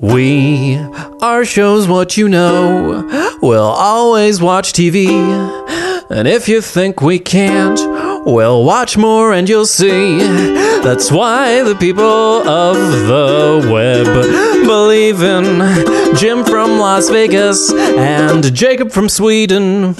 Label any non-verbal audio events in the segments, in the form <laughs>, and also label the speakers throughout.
Speaker 1: We are shows what you know. We'll always watch TV. And if you think we can't, we'll watch more and you'll see. That's why the people of the web believe in Jim from Las Vegas and Jacob from Sweden.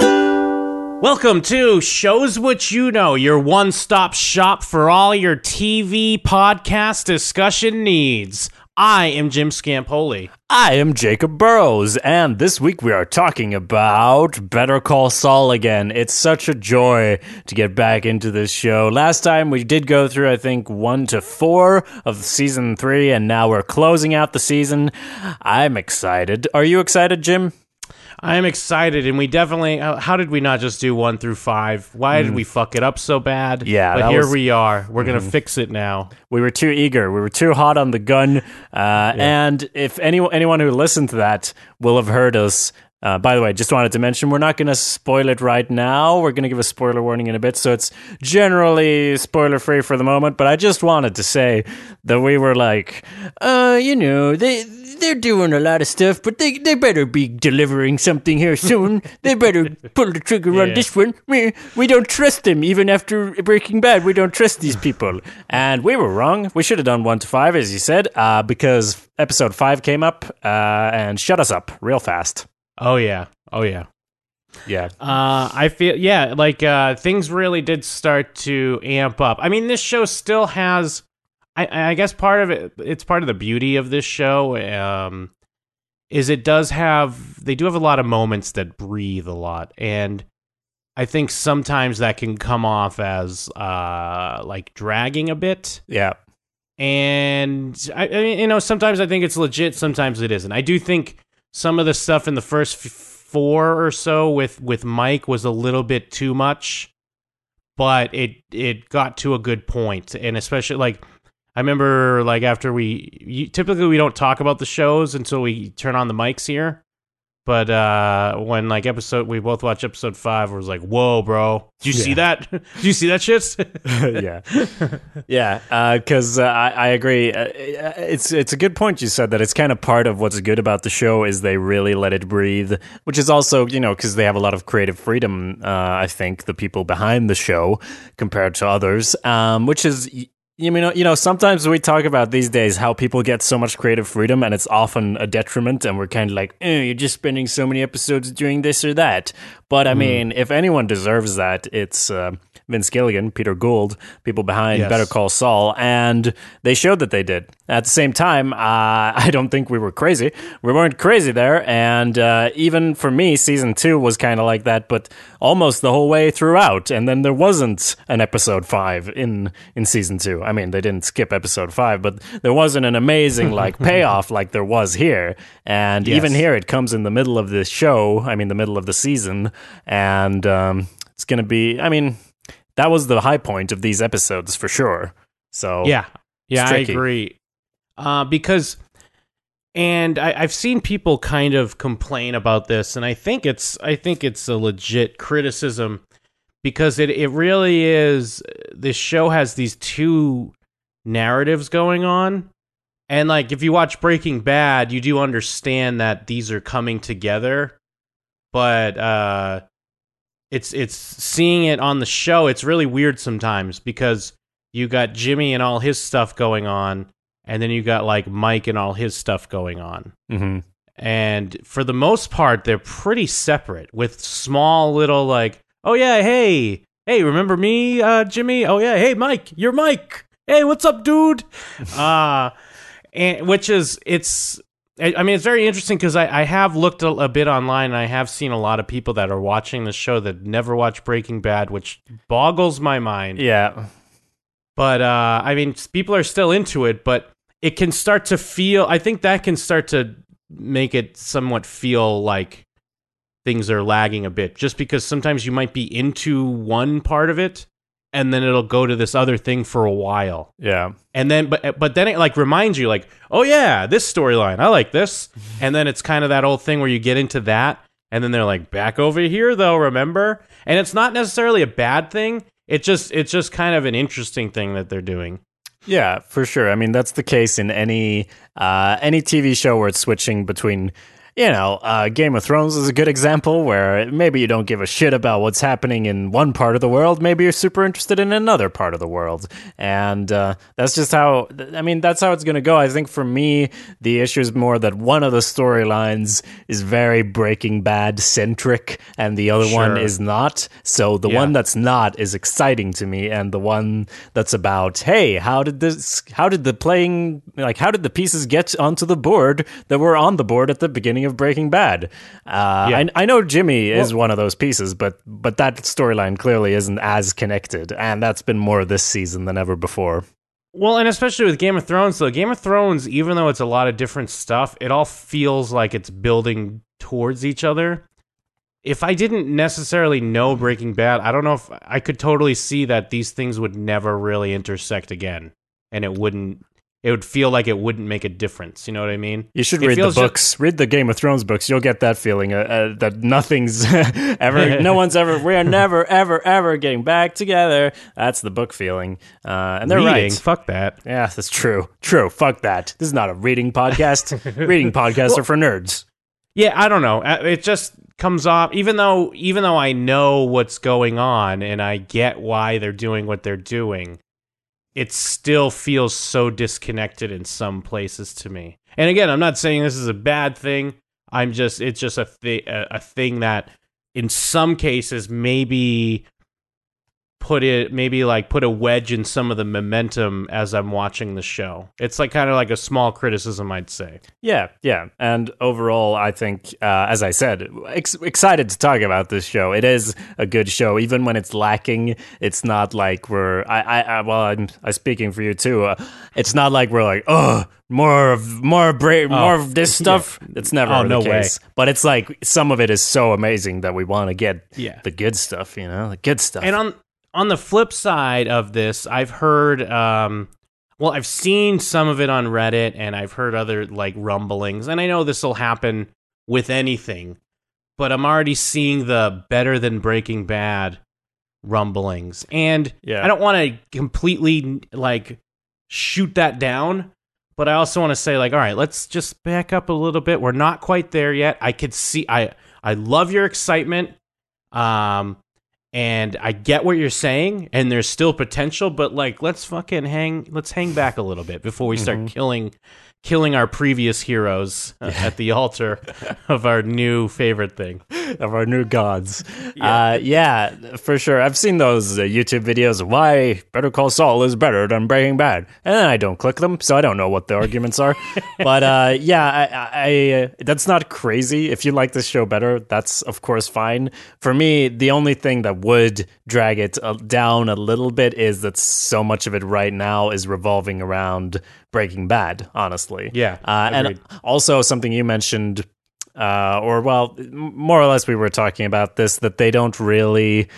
Speaker 2: Welcome to Shows What You Know, your one stop shop for all your TV podcast discussion needs. I am Jim Scampoli.
Speaker 1: I am Jacob Burrows, and this week we are talking about Better Call Saul again. It's such a joy to get back into this show. Last time we did go through, I think, one to four of season three, and now we're closing out the season. I'm excited. Are you excited, Jim?
Speaker 2: I am excited, and we definitely. How did we not just do one through five? Why did we fuck it up so bad?
Speaker 1: Mm. Yeah,
Speaker 2: but here
Speaker 1: was- Mm-hmm.
Speaker 2: we are. We're gonna fix it now.
Speaker 1: We were too eager. We were too hot on the gun. Uh, And if any, anyone who listened to that will have heard us. Uh, by the way, just wanted to mention we're not going to spoil it right now. We're going to give a spoiler warning in a bit, so it's generally spoiler free for the moment. But I just wanted to say that we were like, uh, you know, they they're doing a lot of stuff, but they they better be delivering something here soon. they better pull the trigger on this one. We we don't trust them even after Breaking Bad. We don't trust these people, and we were wrong. We should have done one to five, as you said, uh, because episode five came up uh, and shut us up real fast.
Speaker 2: Oh yeah. Oh yeah.
Speaker 1: Yeah,
Speaker 2: Uh, I feel yeah, like uh, things really did start to amp up. I mean, this show still has. I, I guess part of it, it's part of the beauty of this show, um, is it does have they do have a lot of moments that breathe a lot, and I think sometimes that can come off as uh, like dragging a bit.
Speaker 1: yeah,
Speaker 2: And I, I mean, you know, sometimes I think it's legit, sometimes it isn't. I do think some of the stuff in the first f- four or so with with Mike was a little bit too much, but it it got to a good point, and especially like I remember like after we you, typically we don't talk about the shows until we turn on the mics here. But uh, when like episode, we both watched episode five. It was like, "Whoa, bro! Did you see that? <laughs> Did you see that shit?" <laughs>
Speaker 1: yeah, <laughs> yeah. Because uh, I, I agree. Uh, it's it's a good point you said that it's kind of part of what's good about the show is they really let it breathe, which is also you know because they have a lot of creative freedom. Uh, I think the people behind the show compared to others, um, which is. You know, you know, sometimes we talk about these days how people get so much creative freedom and it's often a detriment and we're kind of like, eh, you're just spending so many episodes doing this or that. But I mean, if anyone deserves that, it's uh, Vince Gilligan, Peter Gould, people behind
Speaker 2: Yes.
Speaker 1: Better Call Saul, and they showed that they did. At the same time, uh, <laughs> I don't think we were crazy. We weren't crazy there, and uh, even for me, season two was kind of like that, but almost the whole way throughout. And then there wasn't an episode five in in season two. I mean, they didn't skip episode five, but there wasn't an amazing like <laughs> payoff like there was here. And
Speaker 2: Yes.
Speaker 1: even here, it comes in the middle of the show. I mean, the middle of the season, and um, it's gonna be. I mean, that was the high point of these episodes for sure. So
Speaker 2: Yeah, yeah, I agree. Uh, because, and I, I've seen people kind of complain about this, and I think it's I think it's a legit criticism because it it really is. This show has these two narratives going on, and like if you watch Breaking Bad, you do understand that these are coming together, but uh, it's it's seeing it on the show. It's really weird sometimes because you got Jimmy and all his stuff going on, and then you got like Mike and all his stuff going on.
Speaker 1: hmm
Speaker 2: And for the most part, they're pretty separate with small little like, oh yeah, hey, hey, remember me, uh, Jimmy? Oh yeah, hey, Mike, you're Mike. Hey, what's up, dude? <laughs> uh, and which is it's. I I mean, it's very interesting because I, I have looked a, a bit online and I have seen a lot of people that are watching the show that never watch Breaking Bad, which boggles my mind.
Speaker 1: yeah,
Speaker 2: But uh, I mean, people are still into it, but it can start to feel. I think that can start to make it somewhat feel like things are lagging a bit, just because sometimes you might be into one part of it, and then it'll go to this other thing for a while,
Speaker 1: yeah,
Speaker 2: and then but but then it like reminds you like, oh yeah, this storyline, I like this, <laughs> and then it's kind of that old thing where you get into that, and then they're like, back over here though, remember? And it's not necessarily a bad thing. It just it's just kind of an interesting thing that they're doing.
Speaker 1: Yeah, for sure. I mean, that's the case in any uh, any TV show where it's switching between you know, uh, Game of Thrones is a good example where maybe you don't give a shit about what's happening in one part of the world. Maybe you're super interested in another part of the world. And uh, that's just how, I mean, that's how it's going to go. I think for me, the issue is more that one of the storylines is very Breaking Bad centric and the other one is not. So the
Speaker 2: Yeah.
Speaker 1: one that's not is exciting to me. And the one that's about, hey, how did this, how did the playing, like, how did the pieces get onto the board that were on the board at the beginning of Breaking Bad? Uh,
Speaker 2: Yeah.
Speaker 1: I, I know Jimmy is one of those pieces, but but that storyline clearly isn't as connected, and that's been more this season than ever before.
Speaker 2: Well, and especially with Game of Thrones, though, Game of Thrones, even though it's a lot of different stuff, it all feels like it's building towards each other. If I didn't necessarily know Breaking Bad, I don't know if I could totally see that these things would never really intersect again, and it wouldn't. It would feel like it wouldn't make a difference. You know what I mean?
Speaker 1: You should
Speaker 2: It
Speaker 1: read the books. read the Game of Thrones books. You'll get that feeling uh, uh, that nothing's <laughs> ever, <laughs> no one's ever, we are never, ever, ever getting back together. That's the book feeling, uh, and they're
Speaker 2: Reading,
Speaker 1: right.
Speaker 2: fuck that.
Speaker 1: Yeah, that's true. True. Fuck that. This is not a reading podcast. <laughs> reading podcasts are for nerds.
Speaker 2: Yeah, I don't know. Uh, It just comes off even though even though I know what's going on and I get why they're doing what they're doing, it still feels so disconnected in some places to me. And again, I'm not saying this is a bad thing. I'm just it's just a thi- a, a thing that in some cases maybe put it maybe like put a wedge in some of the momentum as I'm watching the show. It's like kind of like a small criticism I'd say.
Speaker 1: Yeah, yeah. And overall, I think, uh, as I said, ex- excited to talk about this show. It is a good show, even when it's lacking. It's not like we're, I, I, I well, I'm, I'm speaking for you too. Uh, it's not like we're like, oh, more of, more, bra- more of this stuff. It's never
Speaker 2: Oh,
Speaker 1: the
Speaker 2: no way.
Speaker 1: But it's like some of it is so amazing that we want to get
Speaker 2: Yeah.
Speaker 1: the good stuff, you know, the good stuff.
Speaker 2: And on on the flip side of this, I've heard um well, I've seen some of it on Reddit and I've heard other like rumblings. And I know this will happen with anything, but I'm already seeing the better than Breaking Bad rumblings. And
Speaker 1: Yeah.
Speaker 2: I don't want to completely like shoot that down, but I also want to say like all right, let's just back up a little bit. We're not quite there yet. I could see I I love your excitement. Um and I get what you're saying, and there's still potential, but like, let's fucking hang, let's hang back a little bit before we start mm-hmm. killing, killing our previous heroes uh, at the altar <laughs> of our new favorite thing.
Speaker 1: of our new gods. Yeah. Uh, yeah, for sure. I've seen those uh, YouTube videos of why Better Call Saul is better than Breaking Bad, and then I don't click them, so I don't know what the arguments are. <laughs> But uh, yeah, I, I, I uh, that's not crazy. If you like this show better, that's of course fine. For me, the only thing that would drag it uh, down a little bit is that so much of it right now is revolving around Breaking Bad. Honestly,
Speaker 2: Yeah,
Speaker 1: uh, and also something you mentioned uh, or well, more or less, we were talking about this that they don't really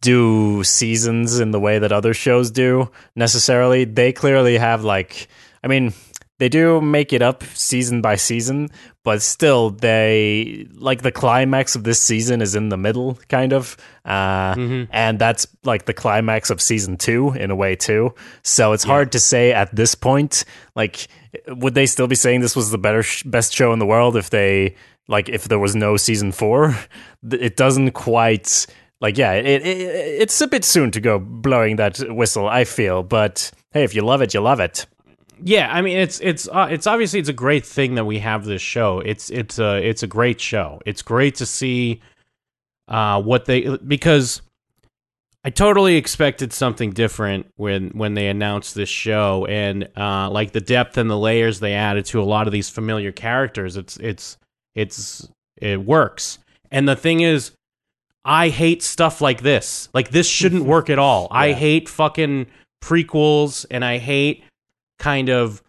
Speaker 1: do seasons in the way that other shows do necessarily. They clearly have like, I mean, they do make it up season by season, but still, they like the climax of this season is in the middle, kind of, uh, and that's like the climax of season two in a way too. So it's hard to say at this point, like, would they still be saying this was the better, sh- best show in the world if they like if there was no season four? It doesn't quite like yeah, it, it it's a bit soon to go blowing that whistle. I feel, but hey, if you love it, you love it.
Speaker 2: Yeah, I mean, it's it's uh, it's obviously it's a great thing that we have this show. It's it's a it's a great show. It's great to see uh, what they because I totally expected something different when when they announced this show and uh, like the depth and the layers they added to a lot of these familiar characters. It's it's it's it works. And the thing is, I hate stuff like this. Like this shouldn't <laughs> work at all. I hate fucking prequels and I hate kind of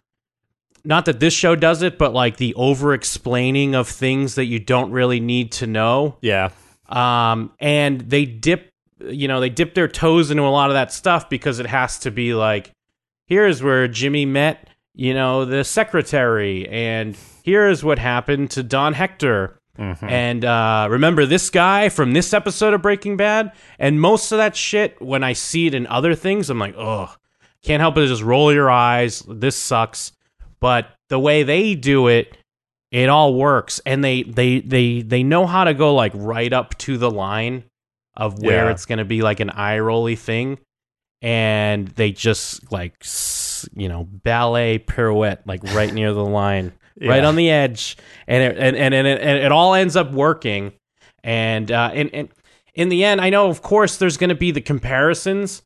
Speaker 2: not that this show does it, but like the over explaining of things that you don't really need to know.
Speaker 1: Yeah,
Speaker 2: Um, and they dip, you know, they dip their toes into a lot of that stuff because it has to be like, here's where Jimmy met, you know, the secretary, and here's what happened to Don Hector. And uh, remember this guy from this episode of Breaking Bad? And most of that shit, when I see it in other things, I'm like, oh, can't help but just roll your eyes. This sucks. But the way they do it, it all works, and they they they they know how to go like right up to the line of where
Speaker 1: Yeah.
Speaker 2: it's going to be like an eye rolly thing, and they just like you know ballet pirouette like right near the line, <laughs> right on the edge, and it, and and and it, and it all ends up working, and uh, and and in the end, I know of course there's going to be the comparisons.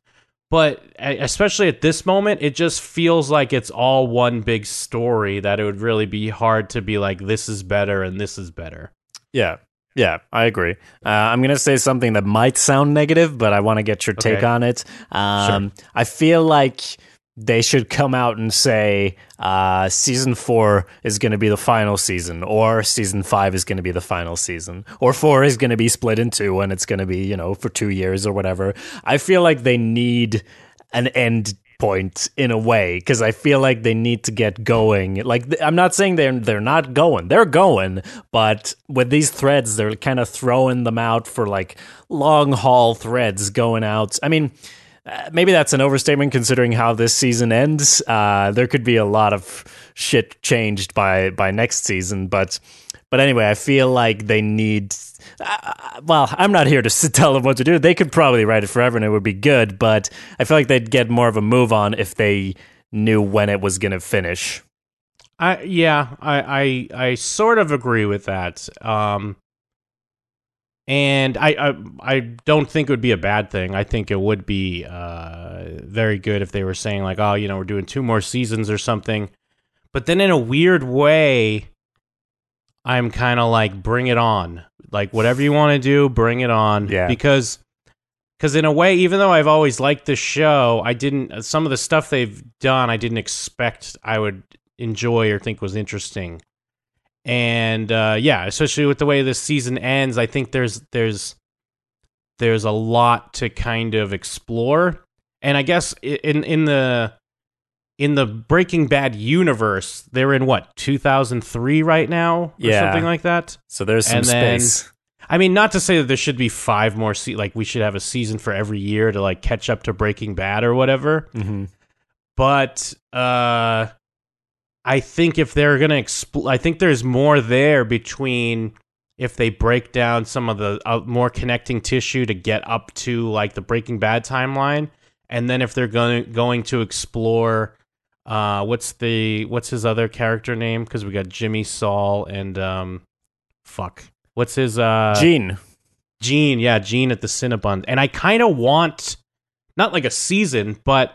Speaker 2: But especially at this moment, it just feels like it's all one big story that it would really be hard to be like, this is better and this is better.
Speaker 1: Yeah. Yeah, I agree. Uh, I'm going to say something that might sound negative, but I want to get your take
Speaker 2: Okay.
Speaker 1: on it. Um, I feel like they should come out and say uh, season four is going to be the final season, or season five is going to be the final season, or four is going to be split in two and it's going to be, you know, for two years or whatever. I feel like they need an end point in a way because I feel like they need to get going. Like I'm not saying they're they're not going. They're going, but with these threads they're kind of throwing them out for like long haul threads going out. I mean, maybe that's an overstatement considering how this season ends. Uh, there could be a lot of shit changed by by next season, but but anyway, I feel like they need. Uh, well, I'm not here to <laughs> tell them what to do. They could probably write it forever and it would be good, but I feel like they'd get more of a move on if they knew when it was going to finish.
Speaker 2: I yeah, I, I I sort of agree with that. Um and I, I I don't think it would be a bad thing. I think it would be uh very good if they were saying like, oh, you know, we're doing two more seasons or something. But then in a weird way, I'm kind of like, bring it on. Like whatever you want to do, bring it on.
Speaker 1: Yeah.
Speaker 2: Because because in a way, even though I've always liked the show, I didn't some of the stuff they've done, I didn't expect I would enjoy or think was interesting. And uh, yeah, especially with the way this season ends, I think there's there's there's a lot to kind of explore. And I guess in in the in the Breaking Bad universe, they're in what 2003 right now, or
Speaker 1: Yeah.
Speaker 2: something like that.
Speaker 1: So there's some
Speaker 2: And then-
Speaker 1: space.
Speaker 2: I mean, not to say that there should be five more se- like we should have a season for every year to like catch up to Breaking Bad or whatever.
Speaker 1: hmm
Speaker 2: But uh I think if they're going to expl- I think there's more there between if they break down some of the uh, more connecting tissue to get up to like the Breaking Bad timeline and then if they're going going to explore uh what's the what's his other character name because we got Jimmy Saul and um fuck what's his uh
Speaker 1: Gene.
Speaker 2: Gene, yeah, Gene at the Cinnabon. And I kind of want not like a season, but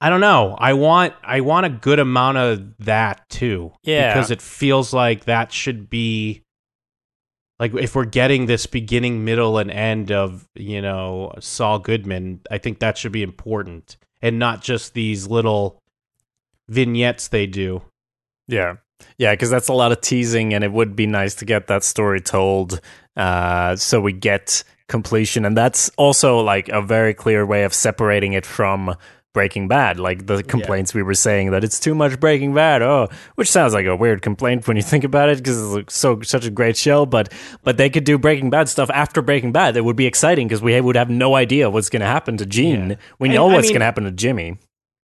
Speaker 2: I don't know. I want I want a good amount of that too.
Speaker 1: Yeah.
Speaker 2: Because it feels like that should be like if we're getting this beginning, middle, and end of, you know, Saul Goodman, I think that should be important. And not just these little vignettes they do.
Speaker 1: Yeah. Yeah, because that's a lot of teasing, and it would be nice to get that story told uh, so we get completion. And that's also like a very clear way of separating it from Breaking Bad. Like the complaints we were saying that it's too much Breaking Bad. Oh, which sounds like a weird complaint when you think about it because it's like so such a great show. But but they could do Breaking Bad stuff after Breaking Bad. It would be exciting because we would have no idea what's going to happen to Gene.
Speaker 2: Yeah.
Speaker 1: We
Speaker 2: And,
Speaker 1: know
Speaker 2: I
Speaker 1: what's
Speaker 2: mean-
Speaker 1: going to happen to Jimmy.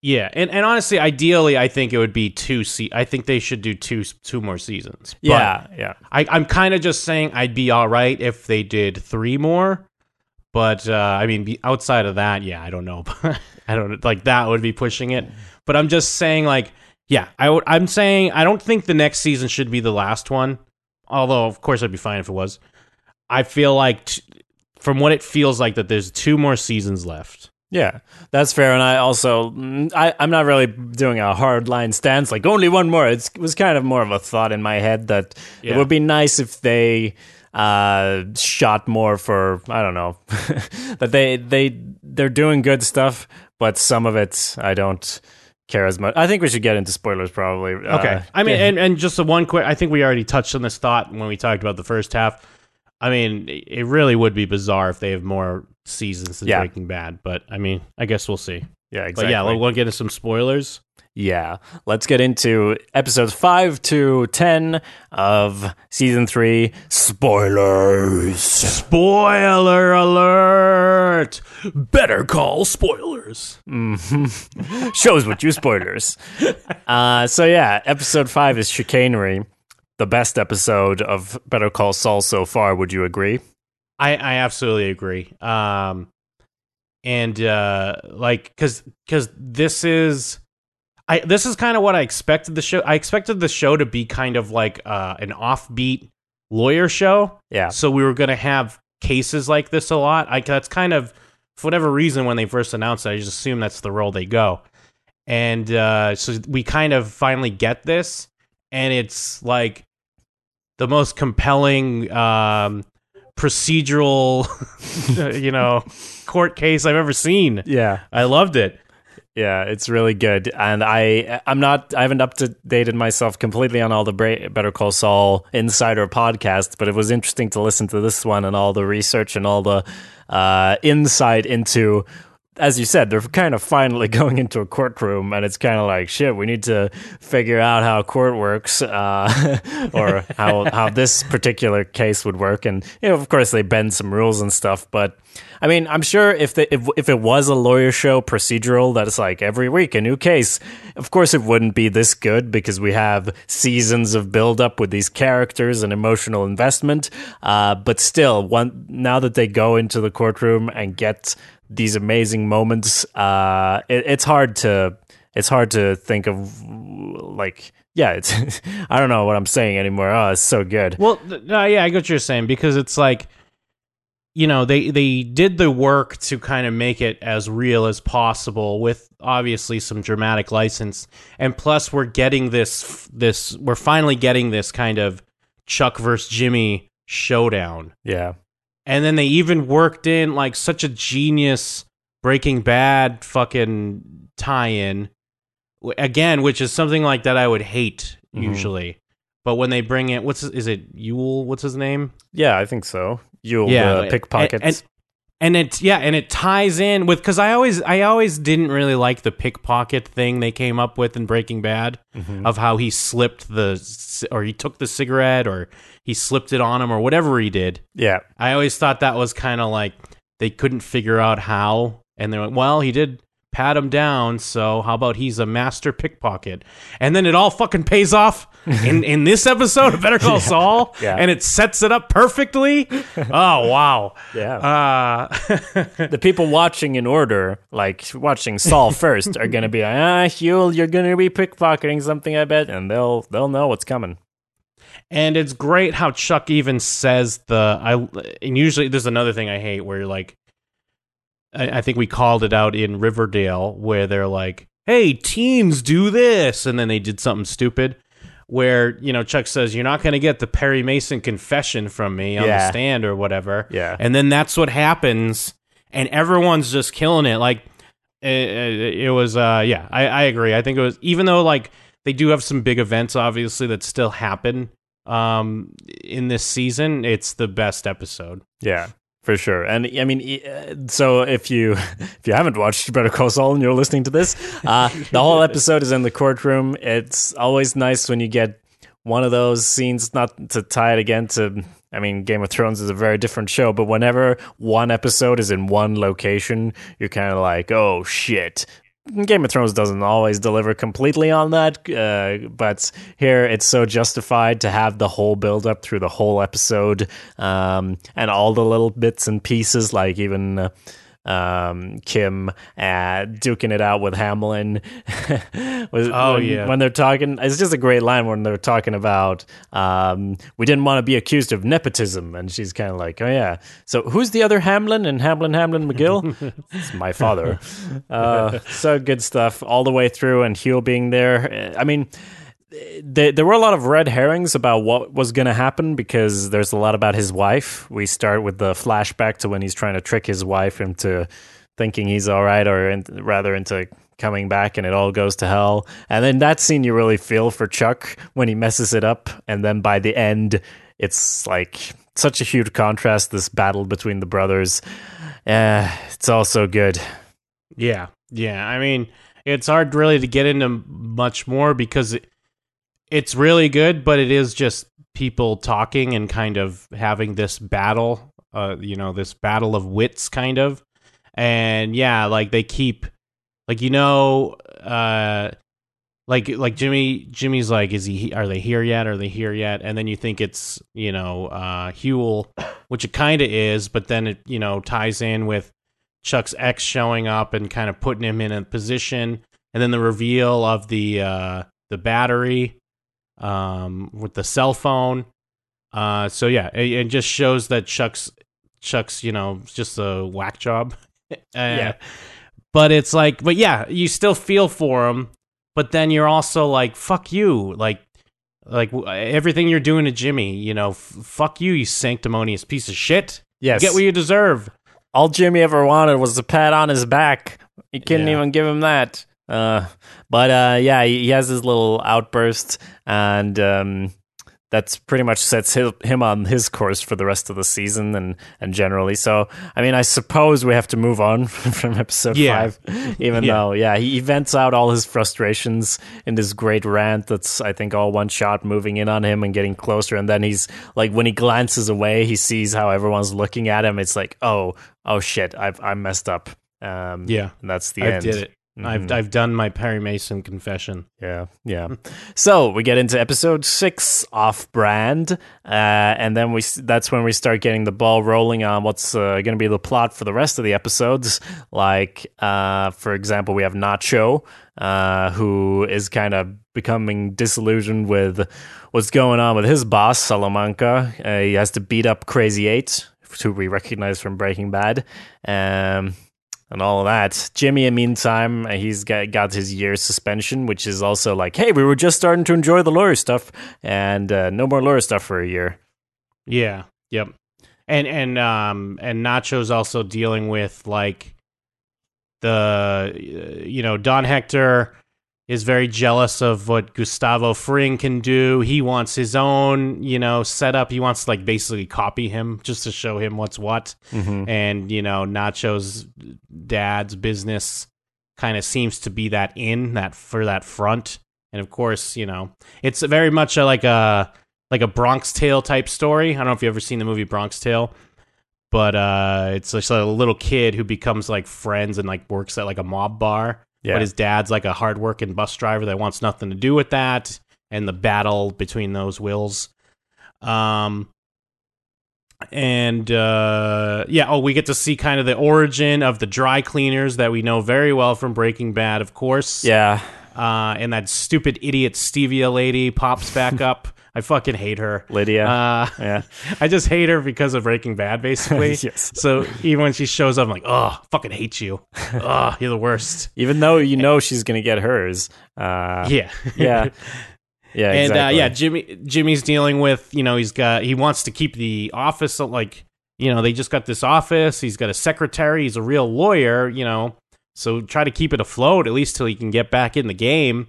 Speaker 2: Yeah, and, and honestly, ideally, I think it would be two. Se- I think they should do two two more seasons. But
Speaker 1: Yeah, yeah.
Speaker 2: I, I'm kind of just saying I'd be all right if they did three more. But uh, I mean, outside of that, yeah, I don't know. <laughs> I don't like that would be pushing it. But I'm just saying, like, yeah, I would. I'm saying I don't think the next season should be the last one. Although, of course, I'd be fine if it was. I feel like, t- from what it feels like, that there's two more seasons left.
Speaker 1: Yeah, that's fair. And I also, mm, I, I'm not really doing a hard line stance, like only one more. It's, it was kind of more of a thought in my head that it would be nice if they uh, shot more for, I don't know, <laughs> but they, they, they're doing good stuff, but some of it I don't care as much. I think we should get into spoilers probably.
Speaker 2: Okay.
Speaker 1: Uh,
Speaker 2: I mean,
Speaker 1: yeah.
Speaker 2: and, and just the one quick, I think we already touched on this thought when we talked about the first half. I mean, it really would be bizarre if they have more seasons than
Speaker 1: Yeah.
Speaker 2: Breaking Bad, but I mean, I guess we'll see.
Speaker 1: yeah,
Speaker 2: But
Speaker 1: exactly.
Speaker 2: yeah, we'll, we'll get into some spoilers.
Speaker 1: Yeah, let's get into episodes 5 to 10 of season 3 spoilers.
Speaker 2: Spoiler alert! Better call spoilers. <laughs>
Speaker 1: Shows what you spoilers. Uh, so, yeah, episode 5 is chicanery, the best episode of Better Call Saul so far. Would you agree?
Speaker 2: I, I absolutely agree. Um, and uh, like, because because this is I this is kind of what I expected the show. I expected the show to be kind of like uh, an offbeat lawyer show.
Speaker 1: Yeah.
Speaker 2: So we were going to have cases like this a lot. I that's kind of for whatever reason when they first announced it, I just assume that's the role they go. And uh, so we kind of finally get this, and it's like the most compelling um, procedural, <laughs> you know, court case I've ever seen.
Speaker 1: Yeah.
Speaker 2: I loved it.
Speaker 1: Yeah, it's really good, and I I'm not I haven't up to dated myself completely on all the Bra- Better Call Saul Insider podcasts, but it was interesting to listen to this one and all the research and all the uh, insight into. As you said, they're kind of finally <laughs> going into a courtroom, and it's kind of like shit. We need to figure out how court works, uh, <laughs> or how how this particular case would work. And you know, of course, they bend some rules and stuff, but I mean, I'm sure if the, if if it was a lawyer show procedural that is like every week a new case, of course it wouldn't be this good because we have seasons of build up with these characters and emotional investment. Uh, but still, one now that they go into the courtroom and get these amazing moments, uh, it, it's hard to it's hard to think of like yeah, it's <laughs> I don't know what I'm saying anymore. Oh, it's so good.
Speaker 2: Well, no, yeah, I get what you're saying because it's like, you know, they they did the work to kind of make it as real as possible with obviously some dramatic license, and plus we're getting this this we're finally getting this kind of Chuck versus Jimmy showdown,
Speaker 1: Yeah.
Speaker 2: And then they even worked in like such a genius Breaking Bad fucking tie-in again, which is something like that I would hate
Speaker 1: Mhm.
Speaker 2: usually. But when they bring it, what's is it? Huell? What's his name?
Speaker 1: Yeah, I think so. You'll
Speaker 2: Yeah,
Speaker 1: uh, pickpockets.
Speaker 2: and, and it yeah, and it ties in with because I always I always didn't really like the pickpocket thing they came up with in Breaking Bad
Speaker 1: Mhm.
Speaker 2: of how he slipped the or he took the cigarette or he slipped it on him or whatever he did.
Speaker 1: yeah,
Speaker 2: I always thought that was kind of like they couldn't figure out how, and they're like, well, he did pat him down, so how about he's a master pickpocket? And then it all fucking pays off <laughs> in in this episode of Better Call Saul,
Speaker 1: Yeah.
Speaker 2: and it sets it up perfectly. <laughs> Oh wow,
Speaker 1: yeah.
Speaker 2: uh, <laughs>
Speaker 1: the people watching in order, like watching Saul first, are gonna be like, ah, Huell, you're gonna be pickpocketing something, I bet, and they'll they'll know what's coming.
Speaker 2: and it's great how Chuck even says the I. And usually, there's another thing I hate where you're like, I, I think we called it out in Riverdale where they're like, "Hey, teens do this," and then they did something stupid. Where you know Chuck says you're not going to get the Perry Mason confession from me on the stand or whatever,
Speaker 1: Yeah.
Speaker 2: and then that's what happens, and everyone's just killing it. Like it, it was, uh, yeah, I, I agree. I think it was even though like they do have some big events, obviously that still happen um in this season it's the best episode
Speaker 1: Yeah, for sure. And I mean, uh, so if you <laughs> if you haven't watched Better Call Saul and you're listening to this, uh, the whole <laughs> episode is in the courtroom. It's always nice when you get one of those scenes. Not to tie it again to. I mean, Game of Thrones is a very different show, but whenever one episode is in one location, you're kind of like, oh shit. Game of Thrones doesn't always deliver completely on that, uh, but here it's so justified to have the whole build up through the whole episode um, and all the little bits and pieces, like even uh, um, Kim uh, duking it out with Hamlin. <laughs> Was-
Speaker 2: Oh,
Speaker 1: when,
Speaker 2: yeah.
Speaker 1: when they're talking, it's just a great line when they're talking about um, we didn't want to be accused of nepotism, and she's kind of like, oh yeah. So who's the other Hamlin and Hamlin Hamlin McGill? <laughs> it's my father. Uh, so good stuff all the way through, and Huell being there. I mean there, there were a lot of red herrings about what was going to happen because there's a lot about his wife. We start with the flashback to when he's trying to trick his wife into thinking he's all right, or in, rather into coming back, and it all goes to hell. And then that scene you really feel for Chuck when he messes it up, and then by the end, it's like such a huge contrast. This battle between the brothers, uh, it's all so good.
Speaker 2: yeah yeah i mean it's hard really to get into much more because it, it's really good, but it is just people talking and kind of having this battle, uh, you know, this battle of wits, kind of. And yeah, like they keep, like you know, uh, like like Jimmy Jimmy's like, is he? Are they here yet? Are they here yet? And then you think it's you know uh, Huell, which it kind of is, but then it you know ties in with Chuck's ex showing up and kind of putting him in a position, and then the reveal of the uh, the battery um, with the cell phone. Uh, so yeah, it, it just shows that Chuck's Chuck's you know just a whack job. <laughs> uh,
Speaker 1: Yeah.
Speaker 2: But it's like, but yeah, you still feel for him, but then you're also like, fuck you, like, like everything you're doing to Jimmy, you know, f- fuck you, you sanctimonious piece of shit.
Speaker 1: Yes.
Speaker 2: Get what you deserve.
Speaker 1: All Jimmy ever wanted was a pat on his back. He couldn't
Speaker 2: Yeah.
Speaker 1: even give him that. Uh, but uh, yeah, he, has his little outburst, and um, that's pretty much sets him on his course for the rest of the season and, and generally. So, I mean, I suppose we have to move on <laughs> from episode
Speaker 2: Yeah.
Speaker 1: five, even
Speaker 2: Yeah.
Speaker 1: though, yeah, he, he vents out all his frustrations in this great rant that's, I think, all one shot moving in on him and getting closer. And then he's like, when he glances away, he sees how everyone's looking at him. It's like, oh, oh shit, I've, I messed up. Um,
Speaker 2: Yeah.
Speaker 1: and that's the
Speaker 2: I
Speaker 1: end.
Speaker 2: It. I've. I've done my Perry Mason confession.
Speaker 1: Yeah, yeah. so we get into episode six, off brand, uh, and then we that's when we start getting the ball rolling on what's uh, going to be the plot for the rest of the episodes. Like, uh, for example, we have Nacho, uh, who is kind of becoming disillusioned with what's going on with his boss, Salamanca. Uh, he has to beat up Crazy Eight, who we recognize from Breaking Bad. Um, and all of that. Jimmy, in the meantime, uh, he's got, got his year suspension, which is also like, hey, we were just starting to enjoy the lawyer stuff, and uh, no more lawyer stuff for a year.
Speaker 2: Yeah. Yep. And and um and Nacho's also dealing with like the uh, you know Don Hector is very jealous of what Gustavo Fring can do. He wants his own, you know, setup. He wants to like basically copy him just to show him what's what.
Speaker 1: Mm-hmm.
Speaker 2: And you know, Nacho's dad's business kind of seems to be that in that for that front. And of course, you know, it's very much a, like a like a Bronx Tale type story. I don't know if you have ever seen the movie Bronx Tale, but uh, it's just a little kid who becomes like friends and like works at like a mob bar.
Speaker 1: Yeah.
Speaker 2: But his dad's like a hardworking bus driver that wants nothing to do with that, and the battle between those wills. Um, and uh, yeah, oh, we get to see kind of the origin of the dry cleaners that we know very well from Breaking Bad, of course.
Speaker 1: Yeah.
Speaker 2: Uh, and that stupid idiot Stevia lady pops back <laughs> up. I fucking hate her.
Speaker 1: Lydia.
Speaker 2: Uh,
Speaker 1: yeah. <laughs>
Speaker 2: I just hate her because of Breaking Bad, basically. <laughs>
Speaker 1: Yes.
Speaker 2: So even when she shows up, I'm like, oh, fucking hate you. Oh, you're the worst. <laughs>
Speaker 1: Even though you know she's going to get hers. Uh,
Speaker 2: Yeah.
Speaker 1: yeah. Yeah.
Speaker 2: and uh, yeah, Jimmy Jimmy's dealing with you know he's got he wants to keep the office like you know they just got this office. He's got a secretary. He's a real lawyer. You know, so try to keep it afloat at least till he can get back in the game.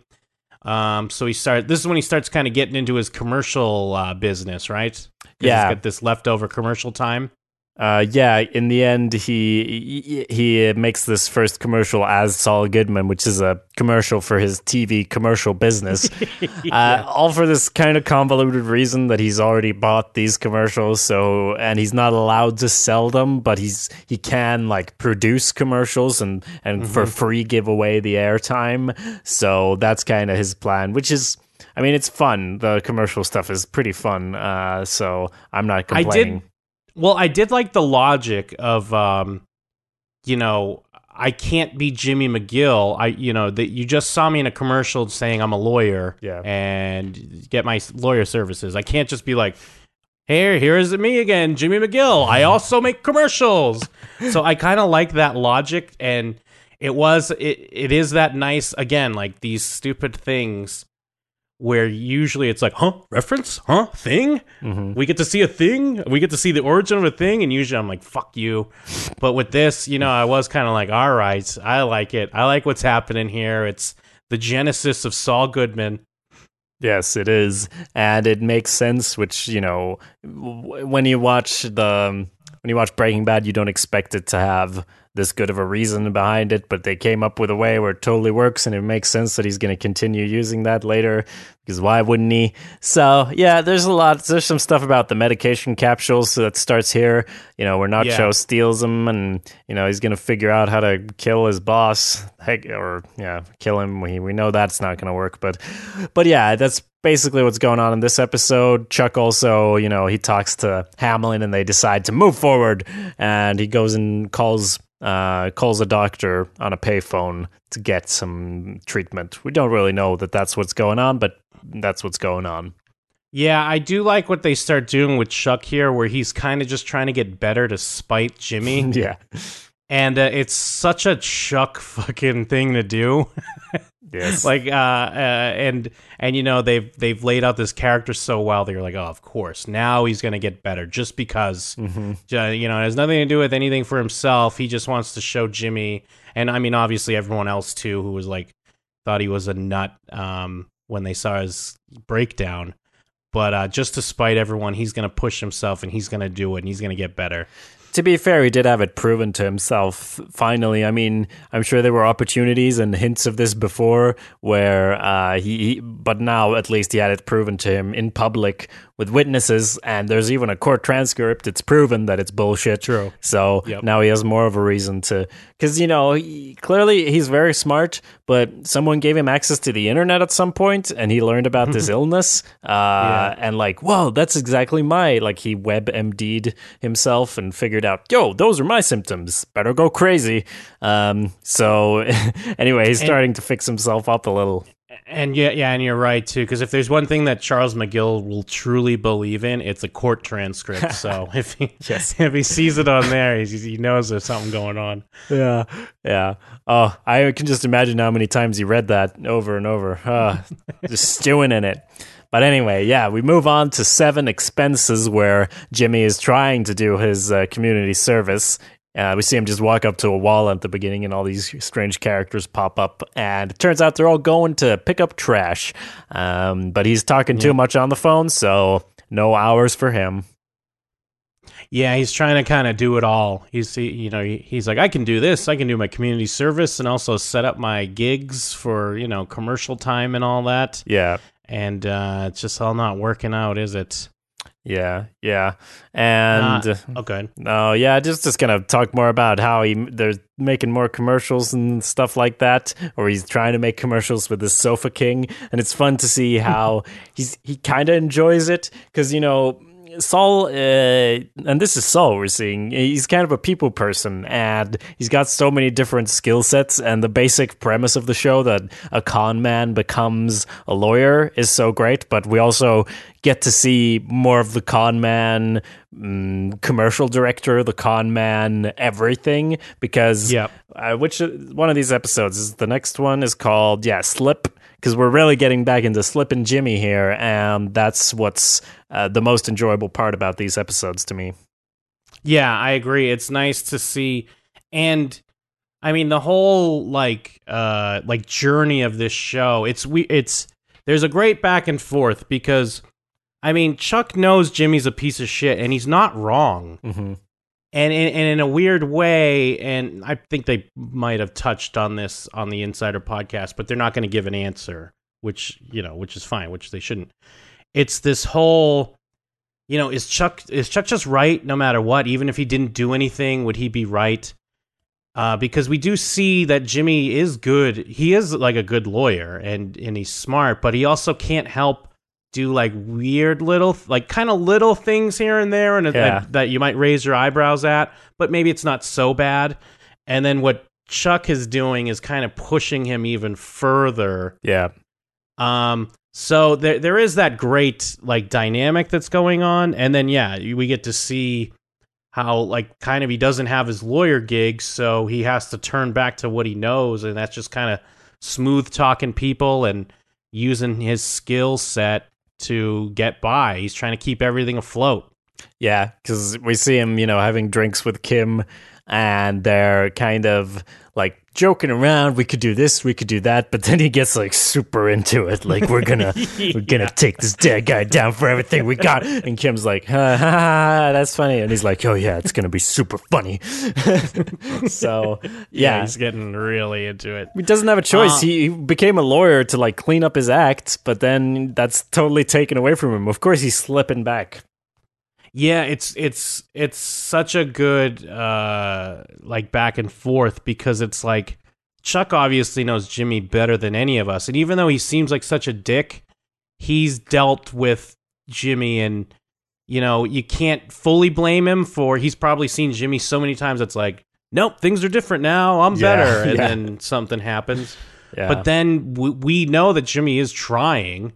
Speaker 2: Um, so he start. This is when he starts kind of getting into his commercial uh, business, right?
Speaker 1: Yeah.
Speaker 2: he's got this leftover commercial time.
Speaker 1: Uh, yeah, in the end, he, he makes this first commercial as Saul Goodman, which is a commercial for his TV commercial business. <laughs> uh, all for this kind of convoluted reason that he's already bought these commercials, so and he's not allowed to sell them, but he's he can like produce commercials and and for free give away the airtime. So that's kind of his plan, which is. I mean, it's fun. The commercial stuff is pretty fun. Uh, so I'm not
Speaker 2: I
Speaker 1: complaining.
Speaker 2: did. Well, I did like the logic of, um, you know, I can't be Jimmy McGill. I, you know, that you just saw me in a commercial saying I'm a lawyer,
Speaker 1: Yeah.
Speaker 2: and get my lawyer services. I can't just be like, here, here is me again, Jimmy McGill. I <laughs> also make commercials. so I kind of like that logic, and it was, it, it is that nice again, like these stupid things. Where usually it's like, huh, reference, huh, thing.
Speaker 1: Mhm.
Speaker 2: We get to see a thing. We get to see the origin of a thing, and usually I'm like, "Fuck you." But with this, you know, I was kind of like, "All right, I like it. I like what's happening here. It's the genesis of Saul Goodman."
Speaker 1: Yes, it is, and it makes sense. Which you know, w- when you watch the when you watch Breaking Bad, you don't expect it to have this good of a reason behind it, but they came up with a way where it totally works and it makes sense that he's going to continue using that later because why wouldn't he? So, yeah, there's a lot. There's some stuff about the medication capsules that starts here, you know, where Nacho
Speaker 2: Yeah.
Speaker 1: steals them and, you know, he's going to figure out how to kill his boss. Heck, or, yeah, kill him. We, we know that's not going to work, but, but yeah, that's basically what's going on in this episode. Chuck also, you know, he talks to Hamlin and they decide to move forward and he goes and calls uh, calls a doctor on a payphone to get some treatment. We don't really know that that's what's going on, but that's what's going on.
Speaker 2: Yeah, I do like what they start doing with Chuck here, where he's kind of just trying to get better to spite Jimmy. <laughs>
Speaker 1: yeah.
Speaker 2: And uh, it's such a Chuck fucking thing to do. <laughs>
Speaker 1: Yes.
Speaker 2: like uh, uh and and you know they've they've laid out this character so well that you're like oh of course now he's gonna get better just because
Speaker 1: Mhm.
Speaker 2: uh, you know it has nothing to do with anything for himself he just wants to show jimmy and i mean obviously everyone else too who was like thought he was a nut um when they saw his breakdown but uh just to spite everyone he's gonna push himself and he's gonna do it and he's gonna get better
Speaker 1: to be fair, he did have it proven to himself finally. I mean, I'm sure there were opportunities and hints of this before where uh, he, he, but now at least he had it proven to him in public with witnesses, and there's even a court transcript. It's proven that it's bullshit.
Speaker 2: True.
Speaker 1: So
Speaker 2: Yep.
Speaker 1: now he has more of a reason to, because you know, he, clearly he's very smart, but someone gave him access to the internet at some point, and he learned about this <laughs> illness, uh, and like, whoa, that's exactly my like he web MD'd himself and figured out, yo, those are my symptoms. Better go crazy. Um, so <laughs> anyway, he's starting to fix himself up a little.
Speaker 2: And yeah, yeah, and you're right too. Because if there's one thing that Charles McGill will truly believe in, it's a court transcript. so <laughs> if he
Speaker 1: Yes. <laughs>
Speaker 2: if he sees it on there, he knows there's something going on.
Speaker 1: Yeah, yeah. Oh, I can just imagine how many times he read that over and over, uh, <laughs> just stewing in it. But anyway, yeah, we move on to seven expenses where Jimmy is trying to do his uh, community service. Uh, we see him just walk up to a wall at the beginning, and all these strange characters pop up. And it turns out they're all going to pick up trash. Um, but he's talking too much on the phone, so no hours for him.
Speaker 2: Yeah, he's trying to kind of do it all. He's he, you know he, he's like I can do this, I can do my community service, and also set up my gigs for you know commercial time and all that.
Speaker 1: Yeah,
Speaker 2: And uh, it's just all not working out, is it?
Speaker 1: Yeah, yeah. And.
Speaker 2: Uh, oh, good.
Speaker 1: Oh yeah, just just gonna talk more about how he they're making more commercials and stuff like that, or he's trying to make commercials with the Sofa King, and it's fun to see how <laughs> he's he kind of enjoys it because you know. Saul, uh, and this is Saul we're seeing, he's kind of a people person and he's got so many different skill sets. And the basic premise of the show that a con man becomes a lawyer is so great. But we also get to see more of the con man mm, commercial director, the con man everything, because
Speaker 2: Yep.
Speaker 1: uh, which one of these episodes is the next one is called yeah slip because we're really getting back into Slippin' Jimmy here and that's what's uh, the most enjoyable part about these episodes to me
Speaker 2: Yeah, I agree. It's nice to see and I mean the whole like uh like journey of this show. It's we it's there's a great back and forth because I mean Chuck knows Jimmy's a piece of shit and he's not wrong.
Speaker 1: mm-hmm.
Speaker 2: And in, and in a weird way and I think they might have touched on this on the Insider podcast, but they're not going to give an answer, which, you know, which is fine, which they shouldn't. It's this whole you know, is Chuck is Chuck just right no matter what? Even if he didn't do anything, would he be right? Uh, because we do see that Jimmy is good. He is like a good lawyer and and he's smart, but he also can't help do like weird little like kind of little things here and there and
Speaker 1: Yeah.
Speaker 2: that, that you might raise your eyebrows at, but maybe it's not so bad. And then what Chuck is doing is kind of pushing him even further
Speaker 1: yeah
Speaker 2: um, so there there is that great like dynamic that's going on, and then yeah, we get to see how like kind of he doesn't have his lawyer gig, so he has to turn back to what he knows, and that's just kind of smooth talking people and using his skill set to get by. He's trying to keep everything afloat.
Speaker 1: Yeah, because we see him, you know, having drinks with Kim and they're kind of like joking around. We could do this, we could do that, but then he gets like super into it. Like we're gonna <laughs> we're gonna take this dead guy down for everything we got. And Kim's like, ha, ha, ha, that's funny, and he's like, oh yeah, it's gonna be super funny. <laughs> so <laughs> yeah,
Speaker 2: he's getting really into it.
Speaker 1: he doesn't have a choice.
Speaker 2: Uh,
Speaker 1: he, he became a lawyer to like clean up his act, but then that's totally taken away from him. Of course, he's slipping back.
Speaker 2: Yeah, it's it's it's such a good uh like back and forth because it's like Chuck obviously knows Jimmy better than any of us. And even though he seems like such a dick, he's dealt with Jimmy and you know, you can't fully blame him for he's probably seen Jimmy so many times it's like, nope, things are different now. I'm
Speaker 1: Yeah,
Speaker 2: better. And
Speaker 1: yeah.
Speaker 2: then something happens.
Speaker 1: Yeah.
Speaker 2: But then we, we know that Jimmy is trying,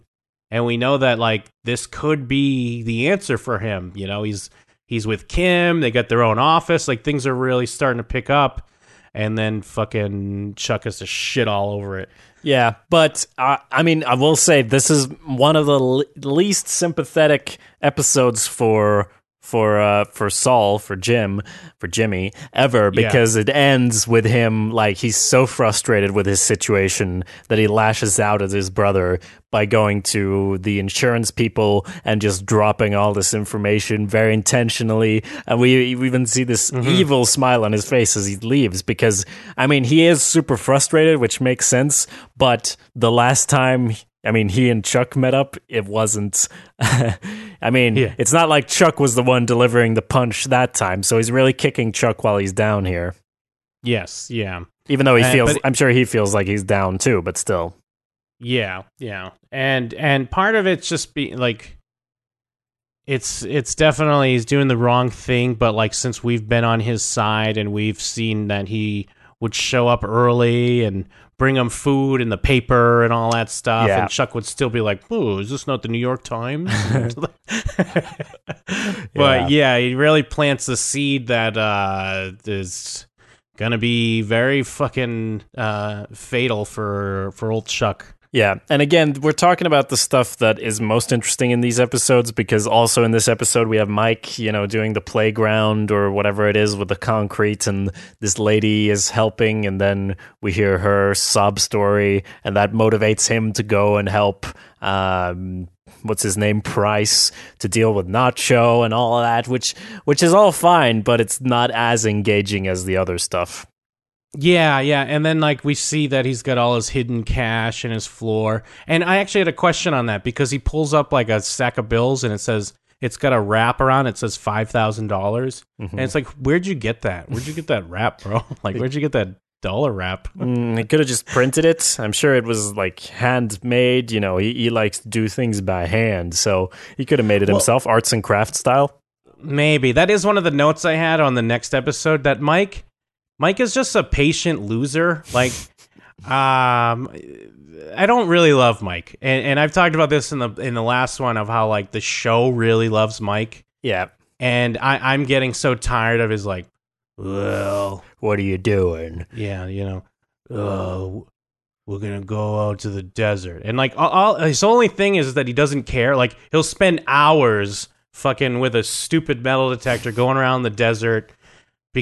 Speaker 2: and we know that like this could be the answer for him. You know, he's he's with Kim. They got their own office. Like things are really starting to pick up. And then fucking Chuck us a shit all over it.
Speaker 1: Yeah, but uh, I mean, I will say this is one of the least sympathetic episodes for for uh, for Saul, for Jim, for Jimmy ever
Speaker 2: Yeah.
Speaker 1: because it ends with him like he's so frustrated with his situation that he lashes out at his brother by going to the insurance people and just dropping all this information very intentionally and we, we even see this evil smile on his face as he leaves because i mean he is super frustrated which makes sense but the last time I mean, he and Chuck met up. It wasn't. <laughs> I mean,
Speaker 2: Yeah.
Speaker 1: it's not like Chuck was the one delivering the punch that time. So he's really kicking Chuck while he's down here.
Speaker 2: Yes, yeah.
Speaker 1: Even though he
Speaker 2: Uh,
Speaker 1: feels, I'm sure he feels like he's down too, but still.
Speaker 2: Yeah, yeah. And and part of it's just be like it's it's definitely he's doing the wrong thing, but like since we've been on his side and we've seen that he would show up early and bring him food and the paper and all that stuff
Speaker 1: Yeah.
Speaker 2: and Chuck would still be like, "Oh, is this not the New York Times?" <laughs> <laughs>
Speaker 1: Yeah.
Speaker 2: But yeah, he really plants the seed that uh is gonna be very fucking uh fatal for for old Chuck.
Speaker 1: Yeah. And again, we're talking about the stuff that is most interesting in these episodes because also in this episode, we have Mike, you know, doing the playground or whatever it is with the concrete, and this lady is helping. And then we hear her sob story, and that motivates him to go and help. Um, what's his name Pryce to deal with nacho and all that which which is all fine but it's not as engaging as the other stuff
Speaker 2: Yeah, yeah, and then like we see that he's got all his hidden cash in his floor. And I actually had a question on that because he pulls up like a stack of bills and it says it's got a wrap around. It says five thousand dollars, and it's like, where'd you get that? Where'd you get that wrap, bro? <laughs> Like, where'd you get that dollar wrap?
Speaker 1: Mm, he could have just printed it. I'm sure it was like handmade. You know, he, he likes to do things by hand, so he could have made it
Speaker 2: Well-
Speaker 1: himself, arts and crafts style.
Speaker 2: Maybe that is one of the notes I had on the next episode. That Mike, Mike is just a patient loser. Like, um, I don't really love Mike, and and I've talked about this in the in the last one of how like the show really loves Mike,
Speaker 1: Yeah.
Speaker 2: and I I'm getting so tired of his like, well,
Speaker 1: What are you doing?
Speaker 2: yeah, you know, uh, we're gonna go out to the desert, and like all, all his only thing is that he doesn't care. Like he'll spend hours fucking with a stupid metal detector going around the desert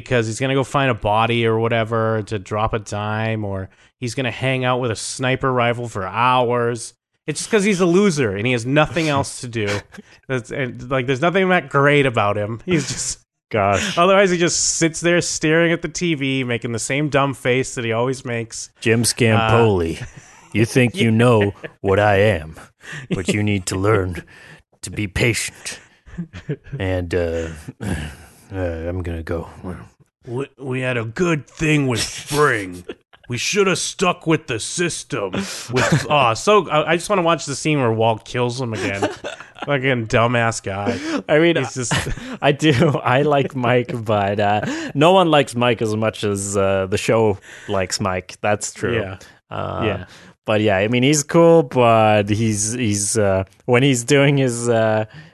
Speaker 2: because he's gonna go find a body or whatever to drop a dime, or he's gonna hang out with a sniper rifle for hours. It's just because he's a loser and he has nothing else to do. <laughs> That's, and, like, there's nothing that great about him. He's just
Speaker 1: Gosh,
Speaker 2: Otherwise, he just sits there staring at the TV, making the same dumb face that he always makes.
Speaker 1: Jim Scampoli, you think you <laughs> know what I am, <laughs> but you need to learn to be patient. And uh, uh, I'm gonna go.
Speaker 2: We, we had a good thing with Fring. <laughs> we should have stuck with the system. With oh, so I, I just want to watch the scene where Walt kills him again. Fucking dumbass guy.
Speaker 1: I mean,
Speaker 2: He's just <laughs>
Speaker 1: I do. I like Mike, but uh, no one likes Mike as much as uh, the show likes Mike. That's true.
Speaker 2: Yeah.
Speaker 1: Uh,
Speaker 2: Yeah.
Speaker 1: But yeah, I mean, he's cool, but he's he's uh, when he's doing his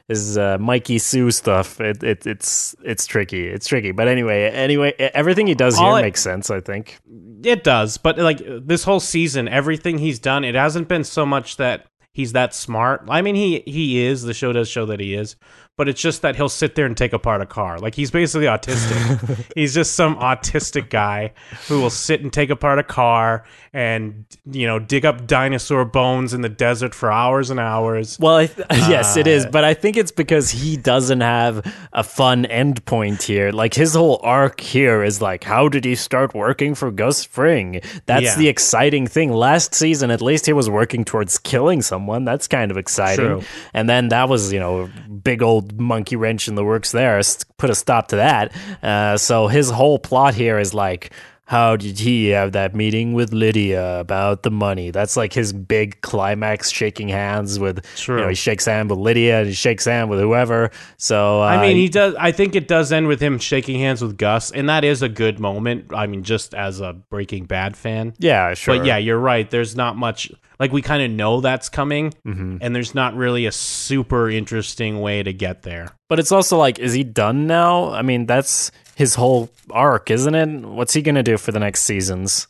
Speaker 1: uh, his uh, Mikey Sue stuff, it, it it's it's tricky. It's tricky. But anyway, anyway, everything he does here
Speaker 2: All I-
Speaker 1: makes sense. I think.
Speaker 2: it does, but like this whole season, everything he's done, it hasn't been so much that he's that smart. I mean, he he is. The show does show that he is, but it's just that he'll sit there and take apart a car. Like he's basically autistic. <laughs> he's just some autistic guy who will sit and take apart a car and you know dig up dinosaur bones in the desert for hours and hours.
Speaker 1: Well, I th- <laughs> yes, it is,
Speaker 2: Uh,
Speaker 1: but I think it's because he doesn't have a fun end point here. Like his whole arc here is like, how did he start working for Gus Fring? That's
Speaker 2: Yeah.
Speaker 1: the exciting thing. Last season, at least he was working towards killing someone. That's kind of exciting.
Speaker 2: True.
Speaker 1: And then that was, you know, big old monkey wrench in the works there. Put a stop to that. Uh, so his whole plot here is like, how did he have that meeting with Lydia about the money? That's like his big climax, shaking hands with.
Speaker 2: True.
Speaker 1: You know, he shakes hands with Lydia and he shakes hands with whoever. So uh,
Speaker 2: I mean, he does. I think it does end with him shaking hands with Gus, and that is a good moment. I mean, just as a Breaking Bad fan.
Speaker 1: yeah, sure.
Speaker 2: But yeah, you're right. There's not much. Like we kind of know that's coming,
Speaker 1: Mm-hmm.
Speaker 2: and there's not really a super interesting way to get there.
Speaker 1: But it's also like, is he done now? I mean, that's his whole arc, isn't it? What's he gonna do for the next seasons?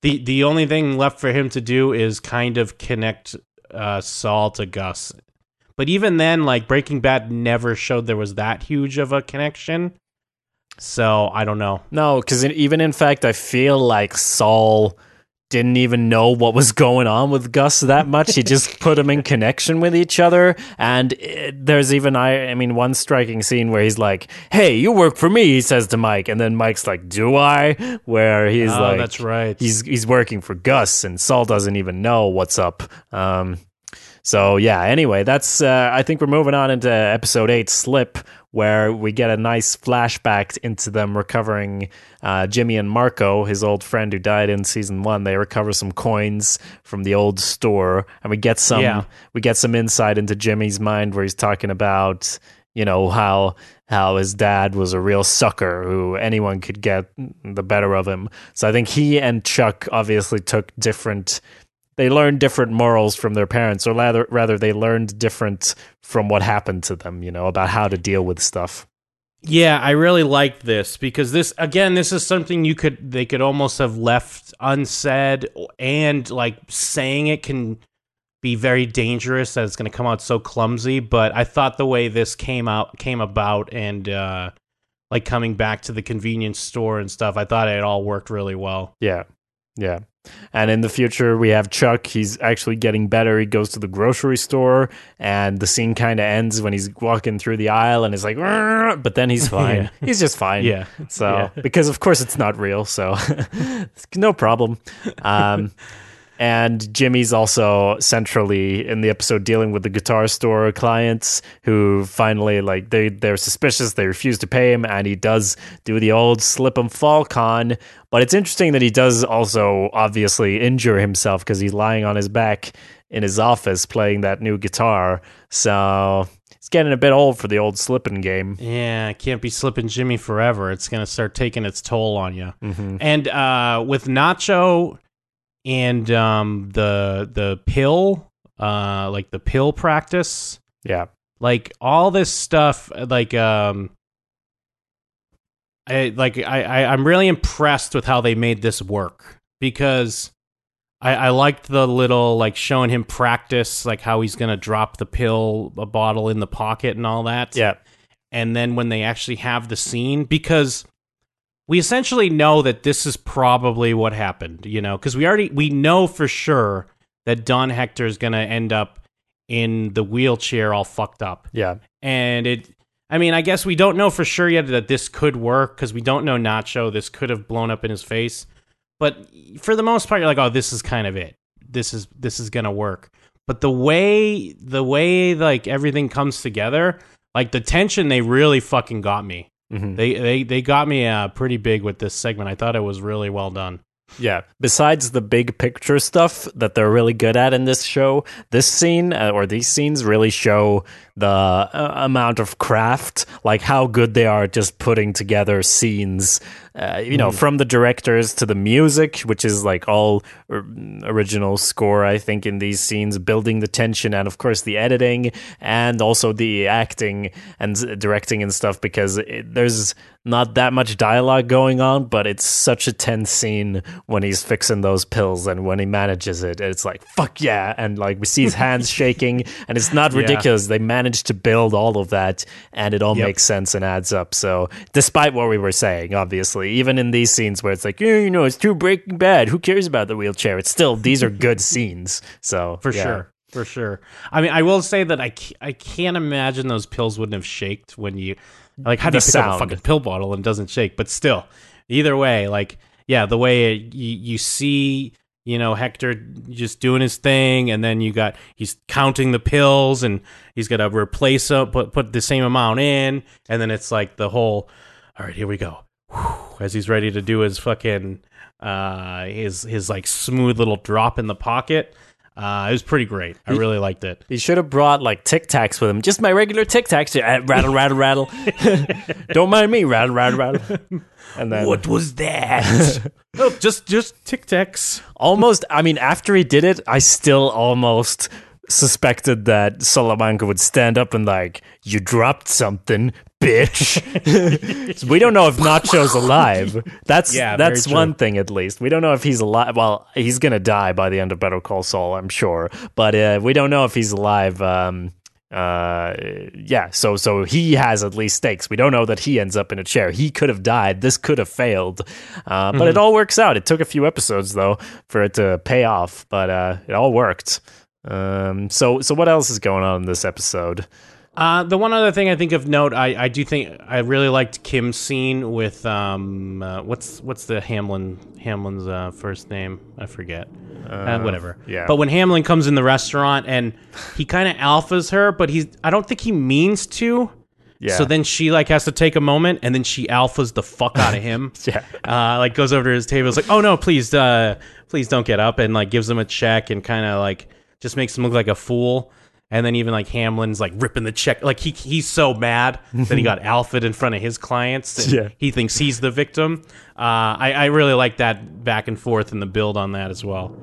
Speaker 2: the The only thing left for him to do is kind of connect uh, Saul to Gus. But even then, like Breaking Bad never showed there was that huge of a connection. So I don't know.
Speaker 1: No, because even in fact, I feel like Saul didn't even know what was going on with Gus that much. He just put them in connection with each other. And it, there's even I, I mean, one striking scene where he's like, "Hey, you work for me," he says to Mike, and then Mike's like, "Do I?" Where he's
Speaker 2: oh,
Speaker 1: like,
Speaker 2: that's right.
Speaker 1: he's he's working for Gus, and Saul doesn't even know what's up. Um, so yeah. Anyway, that's uh, I think we're moving on into episode eight, Slip, where we get a nice flashback into them recovering uh, Jimmy and Marco, his old friend who died in season one. They recover some coins from the old store, and we get some
Speaker 2: Yeah.
Speaker 1: we get some insight into Jimmy's mind where he's talking about you know how how his dad was a real sucker who anyone could get the better of him. So I think he and Chuck obviously took different they learned different morals from their parents or rather rather they learned different from what happened to them, you know, about how to deal with stuff.
Speaker 2: Yeah, I really like this because this again, this is something you could they could almost have left unsaid and like saying it can be very dangerous that it's going to come out so clumsy, but I thought the way this came out came about and uh like coming back to the convenience store and stuff, I thought it all worked really well.
Speaker 1: Yeah. Yeah. And in the future, we have Chuck. He's actually getting better. He goes to the grocery store, and the scene kind of ends when he's walking through the aisle and is like, but then he's <laughs> fine.
Speaker 2: Yeah.
Speaker 1: He's just fine.
Speaker 2: Yeah.
Speaker 1: So,
Speaker 2: Yeah.
Speaker 1: because of course it's not real. So, <laughs> no problem. Um, <laughs> and Jimmy's also centrally in the episode dealing with the guitar store clients who finally like they they're suspicious. They refuse to pay him, and he does do the old slip and fall con. But it's interesting that he does also obviously injure himself because he's lying on his back in his office playing that new guitar. So it's getting a bit old for the old slipping game.
Speaker 2: Yeah, can't be Slippin' Jimmy forever. It's going to start taking its toll on you. And uh, with Nacho and um, the the pill, uh, like the pill practice,
Speaker 1: Yeah.
Speaker 2: like all this stuff, like um, I like I, I I'm really impressed with how they made this work because. I, I liked the little like showing him practice, like how he's gonna drop the pill, a bottle in the pocket, and all that
Speaker 1: Yeah.
Speaker 2: and then when they actually have the scene because we essentially know that this is probably what happened you know because we already we know for sure that don hector is going to end up in the wheelchair all fucked up.
Speaker 1: Yeah.
Speaker 2: and it i mean i guess we don't know for sure yet that this could work because we don't know nacho. This could have blown up in his face. But for the most part you're like oh this is kind of it. This is this is gonna work. But the way the way like everything comes together like the tension they really fucking got me
Speaker 1: Mhm.
Speaker 2: they they they got me uh, pretty big with this segment i thought it was really well done
Speaker 1: Yeah. Besides the big picture stuff that they're really good at in this show, this scene uh, or these scenes really show the uh, amount of craft, like how good they are at just putting together scenes. Uh, you know, from the directors to the music, which is like all or- original score, I think, in these scenes, building the tension, and of course the editing, and also the acting and directing and stuff, because it, there's not that much dialogue going on, but it's such a tense scene when he's fixing those pills and when he manages it. It's like fuck yeah, and like we see his hands <laughs> shaking, and it's not
Speaker 2: Yeah.
Speaker 1: ridiculous. They managed to build all of that, and it all
Speaker 2: Yep.
Speaker 1: makes sense and adds up. So despite what we were saying, obviously, even in these scenes where it's like, yeah, you know, it's too Breaking Bad. Who cares about the wheelchair? It's still these are good <laughs> scenes. So
Speaker 2: for
Speaker 1: yeah.
Speaker 2: sure for sure i mean i will say that I, I can't imagine those pills wouldn't have shaked when you like how do you pick up a fucking pill bottle and doesn't shake but still either way like yeah the way it, you, you see you know hector just doing his thing and then you got he's counting the pills and he's got to replace up put, put the same amount in and then it's like the whole all right here we go. Whew, as he's ready to do his fucking uh his his like smooth little drop in the pocket uh it was pretty great i really liked it
Speaker 1: He should have brought like Tic Tacs with him. Just my regular Tic Tacs. Uh, Rattle, rattle, rattle. <laughs> Don't mind me. Rattle, rattle, rattle. <laughs> And then What
Speaker 2: was that <laughs> oh, just just tic tacs
Speaker 1: almost, I mean, after he did it, I still almost suspected that Salamanca would stand up and like, you dropped something, bitch. So <laughs> we don't know if Nacho's alive. That's
Speaker 2: Yeah,
Speaker 1: that's one thing at least. We don't know if he's alive. Well, he's gonna die by the end of Better Call Saul, I'm sure. But uh, we don't know if he's alive. Um, uh, yeah. So so he has at least stakes. We don't know that he ends up in a chair. He could have died. This could have failed. Uh, but it
Speaker 2: Mm-hmm.
Speaker 1: all works out. It took a few episodes though for it to pay off, but uh, it all worked. Um, so so what else is going on in this episode?
Speaker 2: Uh, the one other thing I think of note, I, I do think I really liked Kim's scene with um uh, what's what's the Hamlin Hamlin's uh, first name I forget uh, whatever
Speaker 1: yeah.
Speaker 2: but when Hamlin comes in the restaurant and he kind of alphas her but he's I don't think he means to
Speaker 1: Yeah.
Speaker 2: so then she like has to take a moment and then she alphas the fuck out of him <laughs>
Speaker 1: Yeah.
Speaker 2: uh, like goes over to his table. Is like, oh no, please, uh, please don't get up, and like gives him a check and kind of like just makes him look like a fool. And then even like Hamlin's like ripping the check, like he he's so mad that he <laughs> got alphaed in front of his clients.
Speaker 1: Yeah.
Speaker 2: he thinks he's the victim. Uh, I I really like that back and forth and the build on that as well.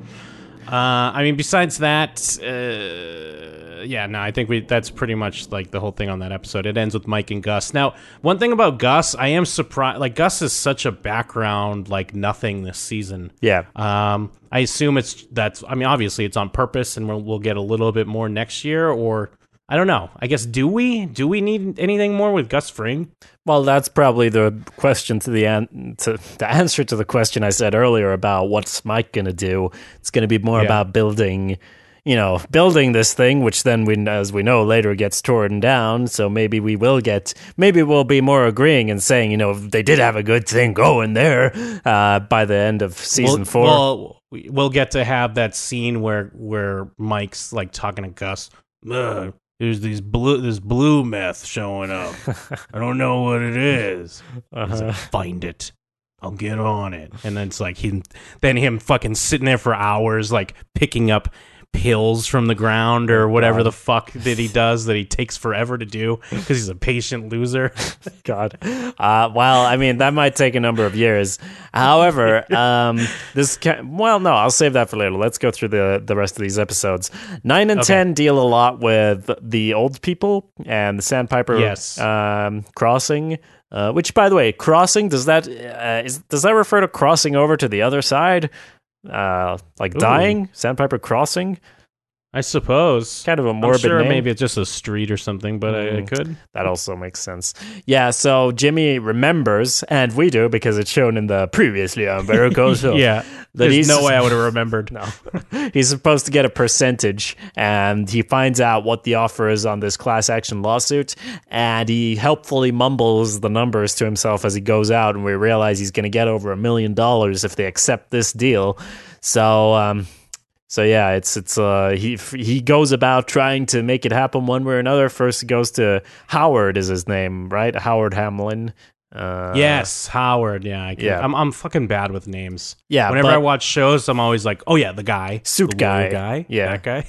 Speaker 2: Uh, I mean, besides that, uh, yeah, no, I think we that's pretty much like the whole thing on that episode. It ends with Mike and Gus. Now, one thing about Gus, I am surprised. Like Gus is such a background, like nothing this season.
Speaker 1: Yeah.
Speaker 2: Um, I assume it's that's. I mean, obviously it's on purpose, and we'll, we'll get a little bit more next year, or I don't know. I guess do we do we need anything more with Gus Fring?
Speaker 1: Well, that's probably the question to the an- to the answer to the question I said earlier about what's Mike going to do. It's going to be more
Speaker 2: Yeah.
Speaker 1: about building, you know, building this thing, which then we, as we know, later gets torn down. So maybe we will get, maybe we'll be more agreeing and saying, you know, they did have a good thing going there uh, by the end of season
Speaker 2: We'll-
Speaker 1: four.
Speaker 2: Well, we- we'll get to have that scene where where Mike's like talking to Gus. "Ugh, there's these blue this blue meth showing up. I don't know what it is. He's like, uh-huh. Find it. I'll get on it. And then it's like he then him fucking sitting there for hours like picking up pills from the ground or whatever the fuck that he does that he takes forever to do because he's a patient loser. <laughs>
Speaker 1: God. Uh, well, I mean, that might take a number of years. However, <laughs> um, this can, well, no, I'll save that for later. Let's go through the, the rest of these episodes. Nine and ten deal a lot with the old people and the Sandpiper
Speaker 2: Yes.
Speaker 1: um, crossing. Uh, which, by the way, crossing does that uh, is does that refer to crossing over to the other side? Uh, like dying, Sandpiper crossing,
Speaker 2: I suppose.
Speaker 1: kind of a morbid
Speaker 2: sure
Speaker 1: name.
Speaker 2: maybe it's just a street or something, but I, I
Speaker 1: Mm.
Speaker 2: could.
Speaker 1: That also makes sense. Yeah, so Jimmy remembers, and we do because it's shown in the previously on <laughs> Call
Speaker 2: Yeah.
Speaker 1: That
Speaker 2: There's no way I would have remembered. <laughs>
Speaker 1: No. he's supposed to get a percentage, and he finds out what the offer is on this class action lawsuit, and he helpfully mumbles the numbers to himself as he goes out, and we realize he's going to get over a million dollars if they accept this deal. So, um, so yeah, it's it's uh he he goes about trying to make it happen one way or another. First, he goes to Howard is his name, right? Howard Hamlin. Uh,
Speaker 2: yes, Howard. Yeah, I can,
Speaker 1: yeah.
Speaker 2: I'm I'm fucking bad with names.
Speaker 1: yeah.
Speaker 2: Whenever I watch shows, I'm always like, oh yeah, the guy,
Speaker 1: Suit
Speaker 2: the
Speaker 1: guy.
Speaker 2: guy,
Speaker 1: Yeah.
Speaker 2: that guy.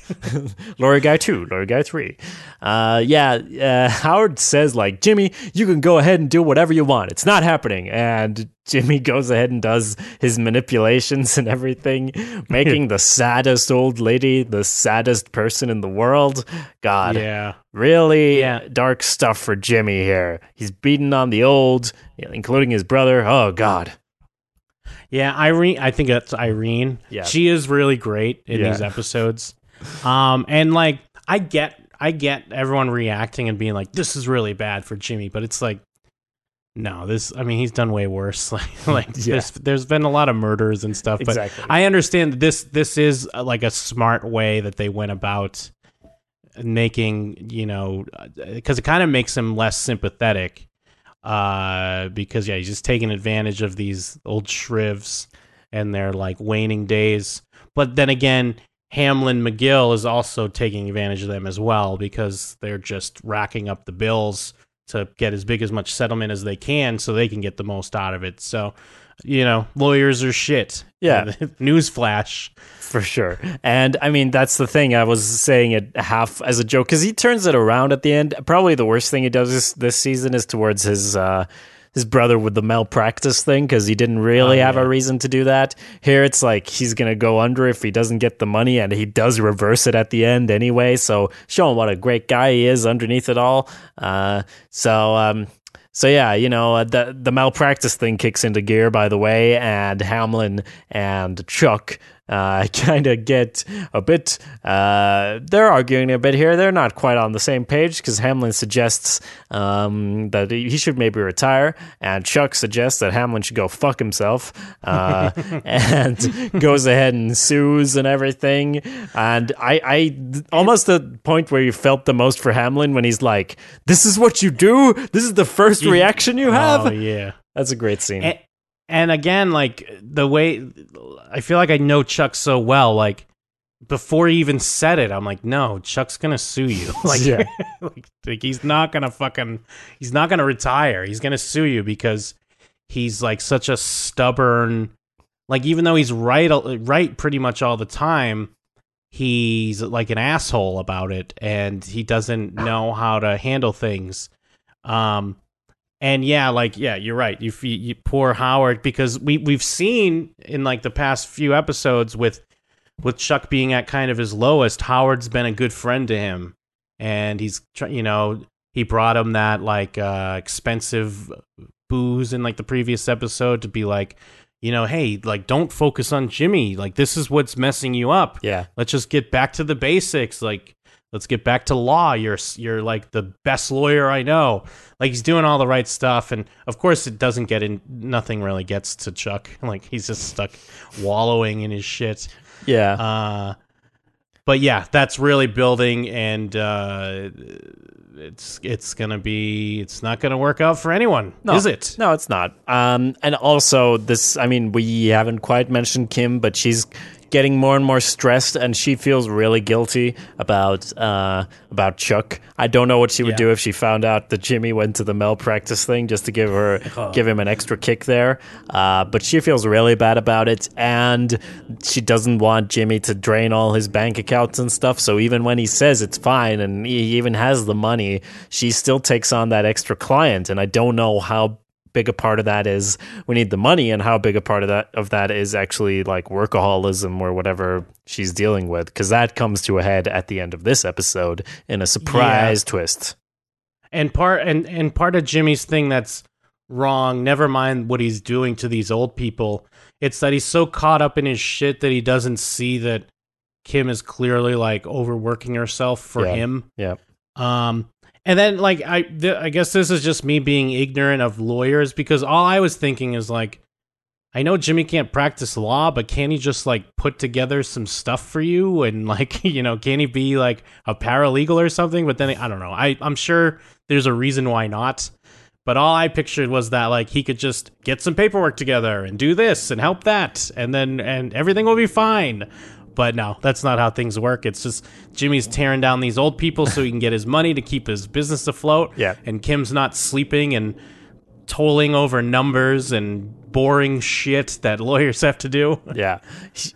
Speaker 2: <laughs>
Speaker 1: Lawyer Guy 2, Lawyer Guy 3. Uh, yeah, uh, Howard says, like, Jimmy, you can go ahead and do whatever you want. It's not happening. And Jimmy goes ahead and does his manipulations and everything, <laughs> making the saddest old lady the saddest person in the world. God,
Speaker 2: yeah,
Speaker 1: really
Speaker 2: Yeah.
Speaker 1: dark stuff for Jimmy here. He's beating on the old, including his brother. Oh, God.
Speaker 2: Yeah, Irene. I think that's Irene.
Speaker 1: Yeah.
Speaker 2: she is really great in
Speaker 1: Yeah.
Speaker 2: these episodes. Um, and like I get, I get everyone reacting and being like, "This is really bad for Jimmy," but it's like, no, this. I mean, he's done way worse. <laughs> Like, like
Speaker 1: Yeah.
Speaker 2: there's there's been a lot of murders and stuff. But
Speaker 1: Exactly.
Speaker 2: I understand that this this is uh, like a smart way that they went about making you know because it kind of makes him less sympathetic uh because yeah he's just taking advantage of these old shrivs and their like waning days but then again hamlin mcgill is also taking advantage of them as well because they're just racking up the bills to get as big as much settlement as they can so they can get the most out of it so you know lawyers are shit
Speaker 1: Yeah. <laughs>
Speaker 2: newsflash
Speaker 1: For sure. And I mean, that's the thing. I was saying it half as a joke because he turns it around at the end. Probably the worst thing he does this, this season is towards his. Uh, his brother with the malpractice thing because he didn't really
Speaker 2: Oh,
Speaker 1: have
Speaker 2: yeah.
Speaker 1: a reason to do that. Here it's like he's gonna go under if he doesn't get the money, and he does reverse it at the end anyway. So showing what a great guy he is underneath it all. Uh, so um, so yeah, you know uh, the the malpractice thing kicks into gear by the way, and Hamlin and Chuck uh, <laughs> kind of get a bit. Uh, they're arguing a bit here. They're not quite on the same page because Hamlin suggests um, that he should maybe retire, and Chuck suggests that Hamlin should go fuck himself, uh, <laughs> and goes ahead and sues and everything. And I, I almost the point where you felt the most for Hamlin when he's like, "This is what you do. This is the first <laughs> reaction you have."
Speaker 2: oh yeah
Speaker 1: That's a great scene.
Speaker 2: and, and again like the way i feel like i know chuck so well like before he even said it i'm like no chuck's gonna sue you. <laughs> Like,
Speaker 1: Yeah. <laughs>
Speaker 2: like, like, he's not gonna fucking he's not gonna retire. He's gonna sue you because he's like such a stubborn like even though he's right right pretty much all the time he's like an asshole about it and he doesn't know how to handle things. Um and yeah like yeah you're right. You, you, you poor howard because we we've seen in like the past few episodes with with chuck being at kind of his lowest howard's been a good friend to him. And he's you know he brought him that like uh expensive booze in like the previous episode to be like you know hey like don't focus on jimmy. Like this is what's messing you up.
Speaker 1: Yeah,
Speaker 2: let's just get back to the basics. Like let's get back to law you're you're like the best lawyer i know like he's doing all the right stuff and of course it doesn't get in nothing really gets to chuck <laughs> like he's just stuck wallowing in his shit
Speaker 1: yeah.
Speaker 2: uh but yeah that's really building and uh it's it's gonna be it's not gonna work out for anyone
Speaker 1: No.
Speaker 2: is it
Speaker 1: No, it's not. Um, and also this, I mean, we haven't quite mentioned Kim, but she's getting more and more stressed, and she feels really guilty about uh, about Chuck. I don't know what she would
Speaker 2: Yeah.
Speaker 1: do if she found out that Jimmy went to the malpractice thing just to give her <laughs> give him an extra kick there. Uh, but she feels really bad about it, and she doesn't want Jimmy to drain all his bank accounts and stuff. So even when he says it's fine and he even has the money, she still takes on that extra client, and I don't know how big a part of that is we need the money and how big a part of that of that is actually like workaholism or whatever she's dealing with because that comes to a head at the end of this episode in a surprise twist
Speaker 2: and part and and part of Jimmy's thing that's wrong. Never mind what he's doing to these old people. It's that he's so caught up in his shit that he doesn't see that Kim is clearly like overworking herself for
Speaker 1: Yeah.
Speaker 2: him.
Speaker 1: yeah
Speaker 2: Um, and then like I, th- I guess this is just me being ignorant of lawyers because all I was thinking is like, I know Jimmy can't practice law, but can he just like put together some stuff for you and <laughs> like you know can he be like a paralegal or something? But then I don't know. I I'm sure there's a reason why not. But all I pictured was that like he could just get some paperwork together and do this and help that, and then and everything will be fine. But no, that's not how things work. It's just Jimmy's tearing down these old people so he can get his money to keep his business afloat.
Speaker 1: Yeah.
Speaker 2: And Kim's not sleeping and tolling over numbers and boring shit that lawyers have to do. <laughs>
Speaker 1: yeah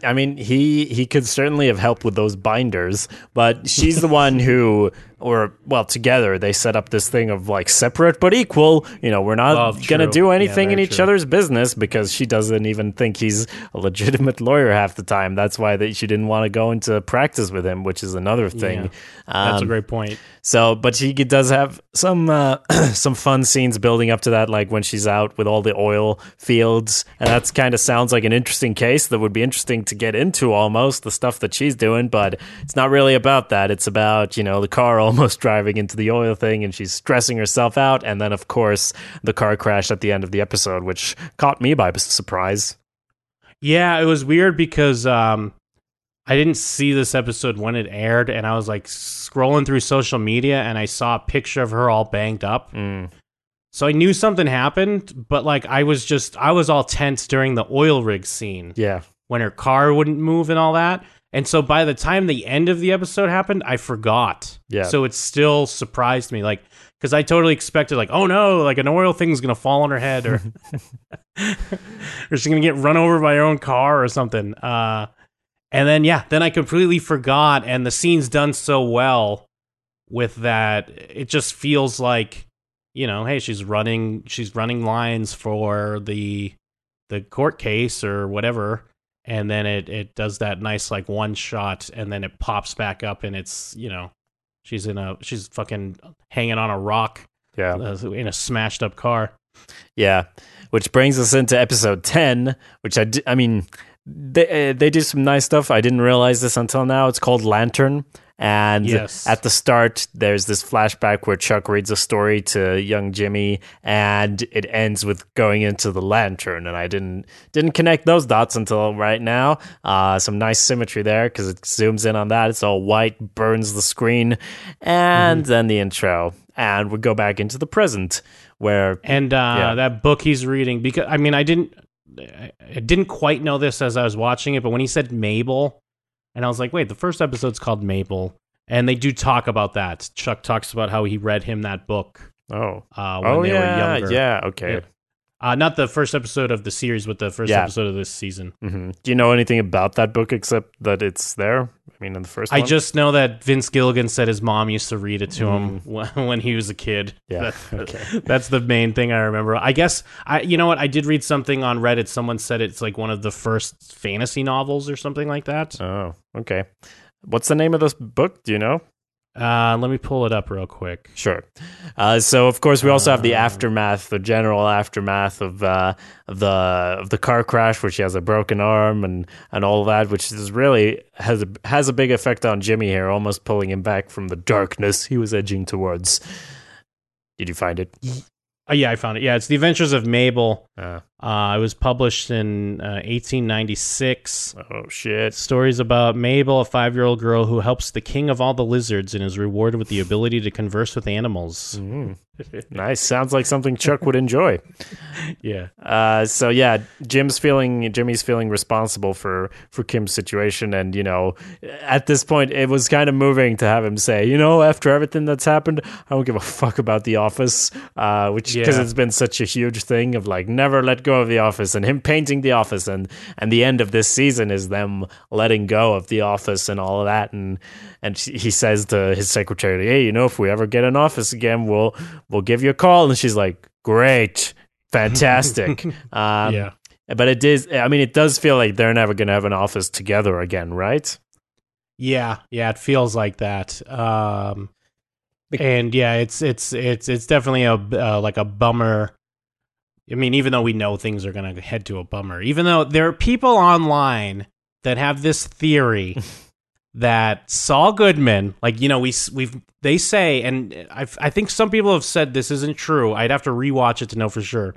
Speaker 1: i mean he he could certainly have helped with those binders but she's the one who or well together they set up this thing of like separate but equal you know we're not
Speaker 2: Oh,
Speaker 1: gonna do
Speaker 2: Yeah,
Speaker 1: anything in each
Speaker 2: true.
Speaker 1: other's business because she doesn't even think he's a legitimate lawyer half the time that's why that she didn't want to go into practice with him which is another thing
Speaker 2: Yeah. That's a
Speaker 1: Um,
Speaker 2: great point.
Speaker 1: so, but she does have some uh, <clears throat> some fun scenes building up to that, like when she's out with all the oil fields fields, and that's kind of sounds like an interesting case that would be interesting to get into almost the stuff that she's doing, but it's not really about that. It's about you know the car <laughs> almost driving into the oil thing, and she's stressing herself out, and then of course the car crash at the end of the episode, which caught me by surprise.
Speaker 2: Yeah, it was weird because um, I didn't see this episode when it aired, and I was like scrolling through social media, and I saw a picture of her all banged up.
Speaker 1: Mm.
Speaker 2: So I knew something happened, but like I was just I was all tense during the oil rig scene
Speaker 1: Yeah,
Speaker 2: when her car wouldn't move and all that. And so by the time the end of the episode happened, I forgot.
Speaker 1: Yeah.
Speaker 2: So it still surprised me, like because I totally expected, like, oh no, like an oil thing's gonna fall on her head, or <laughs> <laughs> or she's gonna get run over by her own car or something. Uh, and then yeah, then I completely forgot, and the scene's done so well with that, it just feels like, you know, hey, she's running, she's running lines for the the court case or whatever and then it it does that nice like one shot and then it pops back up and it's you know she's in a she's fucking hanging on a rock
Speaker 1: yeah.
Speaker 2: uh, in a smashed up car
Speaker 1: Yeah, which brings us into episode ten, which I, I mean, they uh, they do some nice stuff. I didn't realize this until now. It's called Lantern, and
Speaker 2: Yes.
Speaker 1: at the start, there's this flashback where Chuck reads a story to young Jimmy, and it ends with going into the lantern. And I didn't didn't connect those dots until right now. Uh, some nice symmetry there because it zooms in on that. It's all white, burns the screen, and then the intro, and we go back into the present where
Speaker 2: and uh
Speaker 1: Yeah.
Speaker 2: that book he's reading because i mean i didn't I didn't quite know this as i was watching it but when he said mabel and i was like wait the first episode's called mabel. And they do talk about that. Chuck talks about how he read him that book
Speaker 1: oh.
Speaker 2: uh when
Speaker 1: oh
Speaker 2: they
Speaker 1: yeah
Speaker 2: were younger.
Speaker 1: yeah okay.
Speaker 2: Uh not the first episode of the series but the first
Speaker 1: Yeah.
Speaker 2: episode of this season
Speaker 1: hmm Do you know anything about that book except that it's there? I mean, in the first
Speaker 2: I
Speaker 1: one?
Speaker 2: just know that Vince Gilligan said his mom used to read it to him <laughs> when, he was a kid.
Speaker 1: Mm. Yeah,
Speaker 2: That- <laughs>
Speaker 1: okay. <laughs>
Speaker 2: that's the main thing I remember. I guess I, you know what? I did read something on Reddit. Someone said it's like one of the first fantasy novels or something like that.
Speaker 1: Oh, okay. What's the name of this book? Do you know?
Speaker 2: Uh, let me pull it up real quick.
Speaker 1: Sure. Uh, so, of course, we also have the
Speaker 2: Uh.
Speaker 1: aftermath, the general aftermath of uh, the of the car crash, where she has a broken arm and, and all that, which is really has a has a big effect on Jimmy here, almost pulling him back from the darkness he was edging towards. Did you find it?
Speaker 2: Oh yeah, I found it. Yeah, it's The Adventures of Mabel.
Speaker 1: Uh,
Speaker 2: it was published in uh, 1896.
Speaker 1: oh shit!
Speaker 2: Stories about Mabel, a five year old girl who helps the king of all the lizards and is rewarded with the ability to converse with animals.
Speaker 1: Mm. nice. Sounds like something Chuck would enjoy. <laughs>
Speaker 2: Yeah.
Speaker 1: Uh, so yeah, Jim's feeling Jimmy's feeling responsible for for Kim's situation, and you know, at this point, it was kind of moving to have him say, you know, after everything that's happened, I don't give a fuck about the office, uh, which because
Speaker 2: Yeah.
Speaker 1: it's been such a huge thing of like never let go of the office, and him painting the office, and and the end of this season is them letting go of the office and all of that, and and he says to his secretary, hey, you know, if we ever get an office again, we'll we'll give you a call, and she's like, great. Fantastic. <laughs> Um,
Speaker 2: yeah.
Speaker 1: but it is. I mean, it does feel like they're never going to have an office together again, right?
Speaker 2: Yeah, yeah, it feels like that. Um, and yeah, it's it's it's it's definitely a uh, like a bummer. I mean, even though we know things are gonna head to a bummer, even though there are people online that have this theory <laughs> that Saul Goodman, like you know, we we've they say, and I I think some people have said this isn't true. I'd have to rewatch it to know for sure,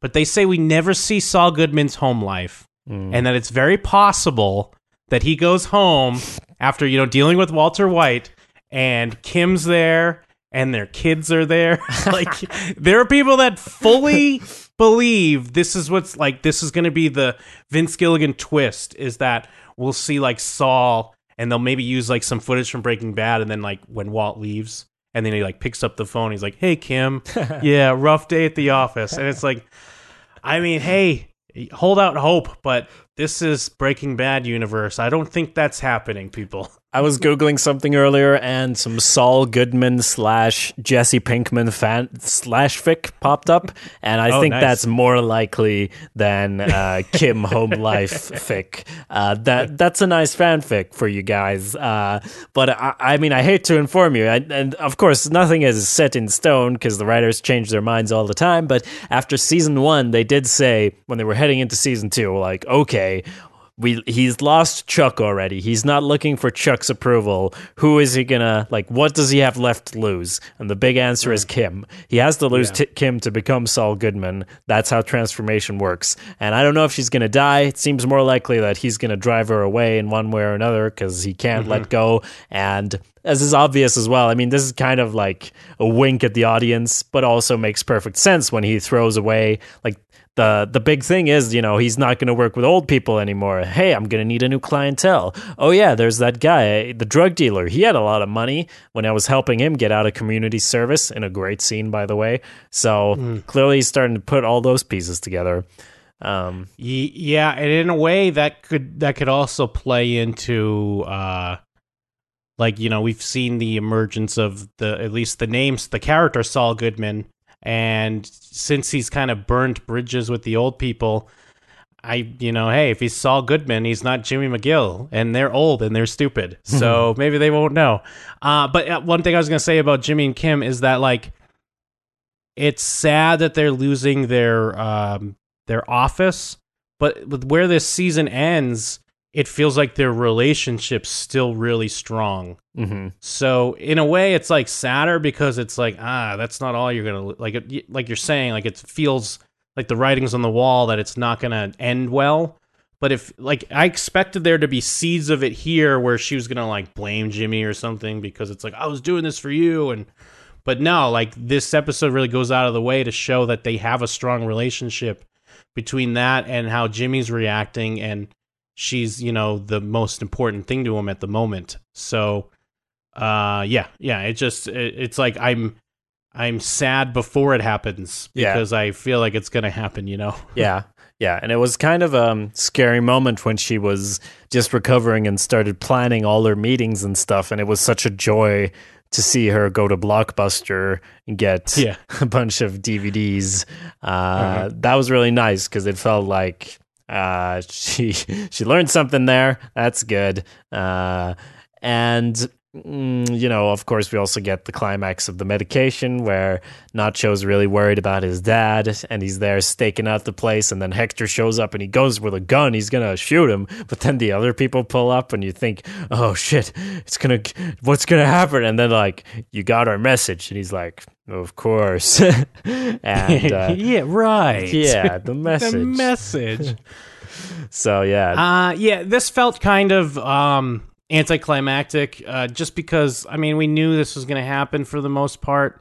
Speaker 2: but they say we never see Saul Goodman's home life
Speaker 1: Mm.
Speaker 2: and that it's very possible that he goes home <laughs> after you know dealing with Walter White and Kim's there and their kids are there <laughs> like there are people that fully believe this is what's like this is going to be the Vince Gilligan twist is that we'll see like Saul and they'll maybe use like some footage from Breaking Bad and then like when Walt leaves and then he like picks up the phone he's like hey Kim. <laughs> Yeah rough day at the office. And it's like I mean, hey, hold out hope, but this is Breaking Bad universe. I don't think that's happening, people. <laughs>
Speaker 1: I was googling something earlier, and some Saul Goodman slash Jesse Pinkman fan slash fic popped up, and I
Speaker 2: Oh,
Speaker 1: think
Speaker 2: nice.
Speaker 1: that's more likely than uh, Kim Home Life <laughs> fic. Uh, that that's a nice fanfic for you guys. Uh, but I, I mean, I hate to inform you, I, and of course, nothing is set in stone because the writers change their minds all the time. But after season one, they did say when they were heading into season two, like, okay we he's lost Chuck already. He's not looking for Chuck's approval. Who is he gonna like? What does he have left to lose? And the big answer is Kim. He has to lose
Speaker 2: Yeah.
Speaker 1: t- Kim to become Saul Goodman. That's how transformation works. And I don't know if she's gonna die. It seems more likely that he's gonna drive her away in one way or another because he can't let mm-hmm. go. And as is obvious as well. I mean, this is kind of like a wink at the audience, but also makes perfect sense when he throws away like the the big thing is, you know, he's not going to work with old people anymore. Hey, I'm going to need a new clientele. Oh yeah, there's that guy, the drug dealer. He had a lot of money when I was helping him get out of community service in a great scene by the way. So, clearly he's starting to put all those pieces together. Um,
Speaker 2: Yeah, and in a way that could that could also play into uh like you know we've seen the emergence of the at least the names the character Saul Goodman and since he's kind of burned bridges with the old people I you know hey if he's Saul Goodman he's not Jimmy McGill and they're old and they're stupid. <laughs> So maybe they won't know. Uh but uh, one thing I was going to say about Jimmy and Kim is that like it's sad that they're losing their um their office but with where this season ends it feels like their relationship's still really strong
Speaker 1: mhm.
Speaker 2: so in a way it's like sadder because it's like ah that's not all you're gonna like it, like you're saying like it feels like the writing's on the wall that it's not gonna end well but if like i expected there to be seeds of it here where she was gonna like blame jimmy or something because it's like i was doing this for you and but no like this episode really goes out of the way to show that they have a strong relationship between that and how jimmy's reacting and she's you know the most important thing to him at the moment so uh yeah yeah it just it, it's like i'm i'm sad before it happens
Speaker 1: Yeah.
Speaker 2: because i feel like it's gonna happen you know <laughs>
Speaker 1: Yeah. Yeah, and it was kind of a scary moment when she was just recovering and started planning all her meetings and stuff and it was such a joy to see her go to Blockbuster and get
Speaker 2: Yeah. <laughs>
Speaker 1: a bunch of DVDs. Uh,
Speaker 2: Uh-huh.
Speaker 1: That was really nice because it felt like uh, she she learned something there. That's good. Uh, and mm, you know, of course, we also get the climax of the medication where Nacho's really worried about his dad, and he's there staking out the place. And then Hector shows up and he goes with a gun. He's gonna shoot him, but then the other people pull up, and you think, "Oh shit, it's gonna, what's gonna happen?" And then like, you got our message, and he's like, "Of course," <laughs> and <laughs> uh,
Speaker 2: yeah right.
Speaker 1: yeah, <laughs> the message.
Speaker 2: the message.
Speaker 1: so yeah,
Speaker 2: uh yeah this felt kind of um anticlimactic uh just because i mean we knew this was gonna happen for the most part.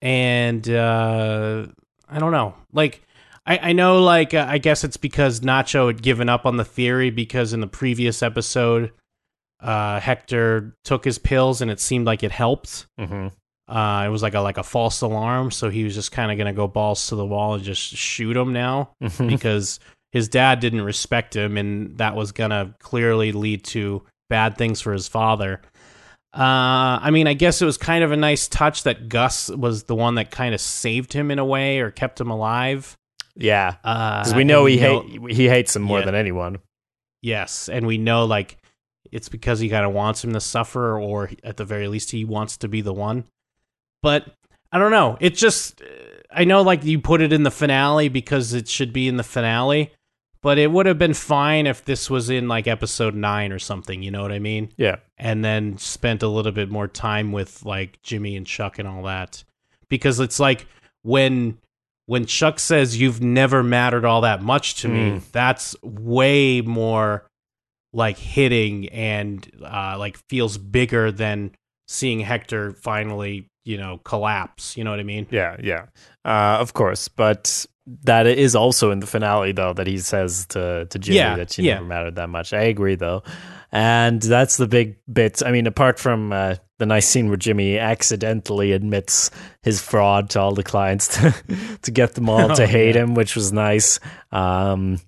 Speaker 2: And uh i don't know. Like I, I know, like, uh, I guess it's because Nacho had given up on the theory because in the previous episode, uh, Hector took his pills and it seemed like it helped.
Speaker 1: hmm
Speaker 2: Uh, it was like a like a false alarm, so he was just kind of gonna go balls to the wall and just shoot him now
Speaker 1: Mm-hmm.
Speaker 2: because his dad didn't respect him, and that was gonna clearly lead to bad things for his father. Uh, I mean, I guess it was kind of a nice touch that Gus was the one that kind of saved him in a way or kept him alive.
Speaker 1: yeah,
Speaker 2: Uh,
Speaker 1: because we know he
Speaker 2: know-
Speaker 1: hate he hates him more
Speaker 2: Yeah.
Speaker 1: than anyone.
Speaker 2: Yes, and we know like it's because he kind of wants him to suffer, or at the very least, he wants to be the one. But I don't know. It just I know like you put it in the finale because it should be in the finale, but it would have been fine if this was in like episode nine or something. You know what I mean?
Speaker 1: Yeah,
Speaker 2: and then spent a little bit more time with like Jimmy and Chuck and all that. Because it's like when when Chuck says you've never mattered all that much to me,
Speaker 1: Mm.
Speaker 2: that's way more like hitting and uh like feels bigger than seeing Hector finally, you know, collapse, you know what I mean?
Speaker 1: yeah, yeah. Uh, of course, but that is also in the finale though that he says to to Jimmy
Speaker 2: Yeah,
Speaker 1: that she
Speaker 2: yeah.
Speaker 1: never mattered that much. I agree though, and that's the big bit. I mean, apart from uh, the nice scene where Jimmy accidentally admits his fraud to all the clients <laughs> to to get them all <laughs> to
Speaker 2: Oh,
Speaker 1: hate
Speaker 2: yeah.
Speaker 1: him, which was nice. Um,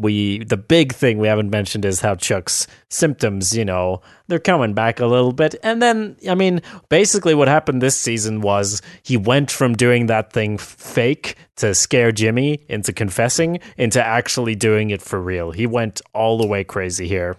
Speaker 1: we the big thing we haven't mentioned is how Chuck's symptoms, you know, they're coming back a little bit. And then, I mean, basically what happened this season was he went from doing that thing fake to scare Jimmy into confessing into actually doing it for real. He went all the way crazy here.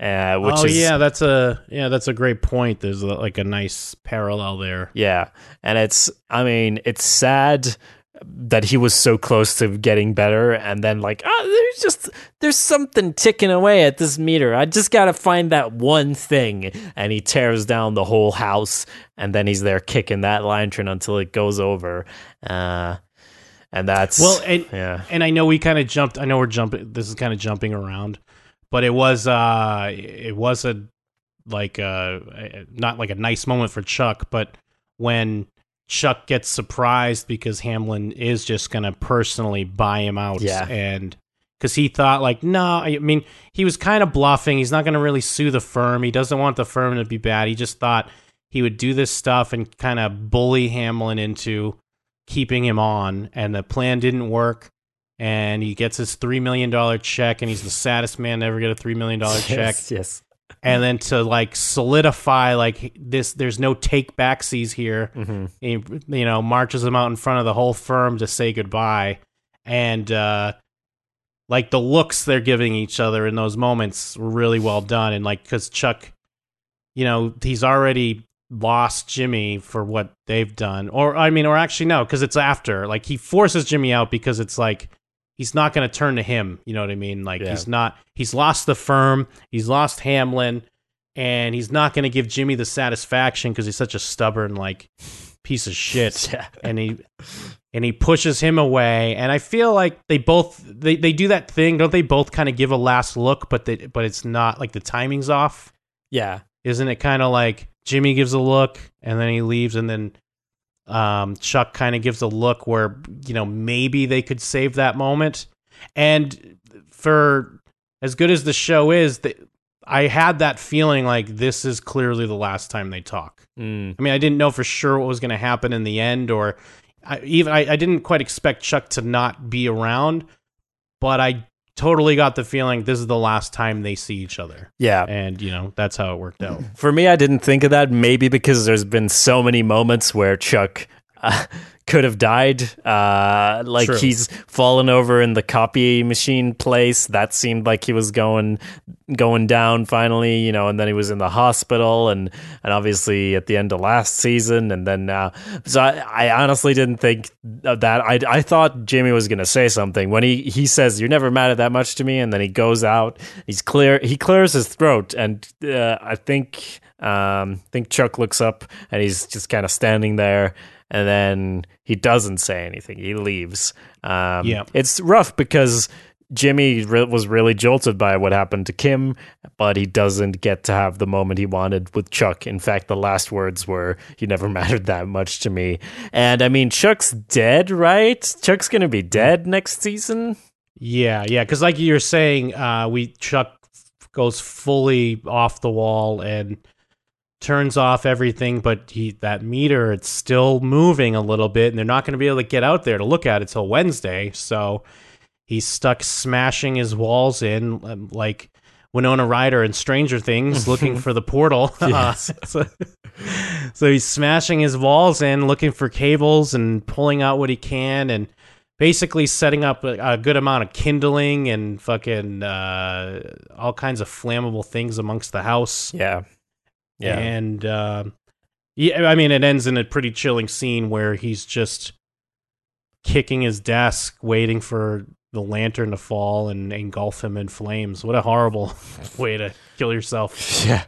Speaker 1: Uh, which
Speaker 2: oh
Speaker 1: is,
Speaker 2: yeah, that's a yeah, that's a great point. There's a, like a nice parallel there.
Speaker 1: Yeah. And it's, I mean, it's sad that he was so close to getting better and then like oh there's just there's something ticking away at this meter i just gotta find that one thing and he tears down the whole house and then he's there kicking that lantern until it goes over uh and that's
Speaker 2: Well, and
Speaker 1: yeah
Speaker 2: and I know we kind of jumped. I know we're jumping. This is kind of jumping around, but it was uh, it was a like uh, not like a nice moment for Chuck, but when Chuck gets surprised because Hamlin is just gonna personally buy him out,
Speaker 1: Yeah.
Speaker 2: and because he thought like, no, I mean, he was kind of bluffing. He's not gonna really sue the firm. He doesn't want the firm to be bad. He just thought he would do this stuff and kind of bully Hamlin into keeping him on, and the plan didn't work. And he gets his three million dollar check, and he's the saddest man to ever get a three million dollar <laughs> check.
Speaker 1: yes, yes
Speaker 2: And then to like solidify like this, there's no take backsies here.
Speaker 1: hmm
Speaker 2: He, you know, marches them out in front of the whole firm to say goodbye, and uh, like the looks they're giving each other in those moments were really well done. And like, because Chuck, you know, he's already lost Jimmy for what they've done, or I mean, or actually no, because it's after. Like he forces Jimmy out because it's like he's not going to turn to him. You know what I mean? Like
Speaker 1: Yeah.
Speaker 2: he's not. He's lost the firm. He's lost Hamlin, and he's not going to give Jimmy the satisfaction because he's such a stubborn like piece of shit. <laughs>
Speaker 1: yeah
Speaker 2: and he and he pushes him away. And I feel like they both they, they do that thing, don't they? Both kind of give a last look, but they, but it's not like the timing's off.
Speaker 1: yeah
Speaker 2: Isn't it kind of like Jimmy gives a look and then he leaves, and then um, Chuck kind of gives a look where you know maybe they could save that moment. And for as good as the show is, th- I had that feeling like this is clearly the last time they talk.
Speaker 1: Mm.
Speaker 2: I mean, I didn't know for sure what was going to happen in the end, or I, even I, I didn't quite expect Chuck to not be around, but I totally got the feeling this is the last time they see each other,
Speaker 1: yeah
Speaker 2: and you know that's how it worked out.
Speaker 1: For me, I didn't think of that. Maybe because there's been so many moments where Chuck uh, <laughs> could have died. Uh, like
Speaker 2: True.
Speaker 1: he's fallen over in the copy machine place. That seemed like he was going going down finally. You know, and then he was in the hospital, and and obviously at the end of last season, and then now. So I, I honestly didn't think of that. I I thought Jimmy was gonna say something when he he says you're never mad at that much to me, and then he goes out. He's clear. He clears his throat, and uh, I think um I think Chuck looks up and he's just kind of standing there, and then he doesn't say anything. He leaves. Um,
Speaker 2: Yeah.
Speaker 1: it's rough because. Jimmy re- was really jolted by what happened to Kim, but he doesn't get to have the moment he wanted with Chuck. In fact, the last words were, You never <laughs> mattered that much to me. And I mean, Chuck's dead, right? Chuck's going to be dead next season.
Speaker 2: Yeah, yeah, because like you're saying, uh, we Chuck goes fully off the wall and turns off everything, but he that meter it's still moving a little bit, and they're not going to be able to get out there to look at it till Wednesday. So he's stuck smashing his walls in um, like Winona Ryder in Stranger Things, <laughs> looking for the portal. <laughs>
Speaker 1: Yes. <laughs>
Speaker 2: so, so he's smashing his walls in, looking for cables and pulling out what he can, and basically setting up a, a good amount of kindling and fucking uh, all kinds of flammable things amongst the house.
Speaker 1: Yeah. Yeah.
Speaker 2: And uh, yeah, I mean, it ends in a pretty chilling scene where he's just kicking his desk, waiting for the lantern to fall and engulf him in flames. What a horrible <laughs> way to kill yourself. <laughs>
Speaker 1: Yeah.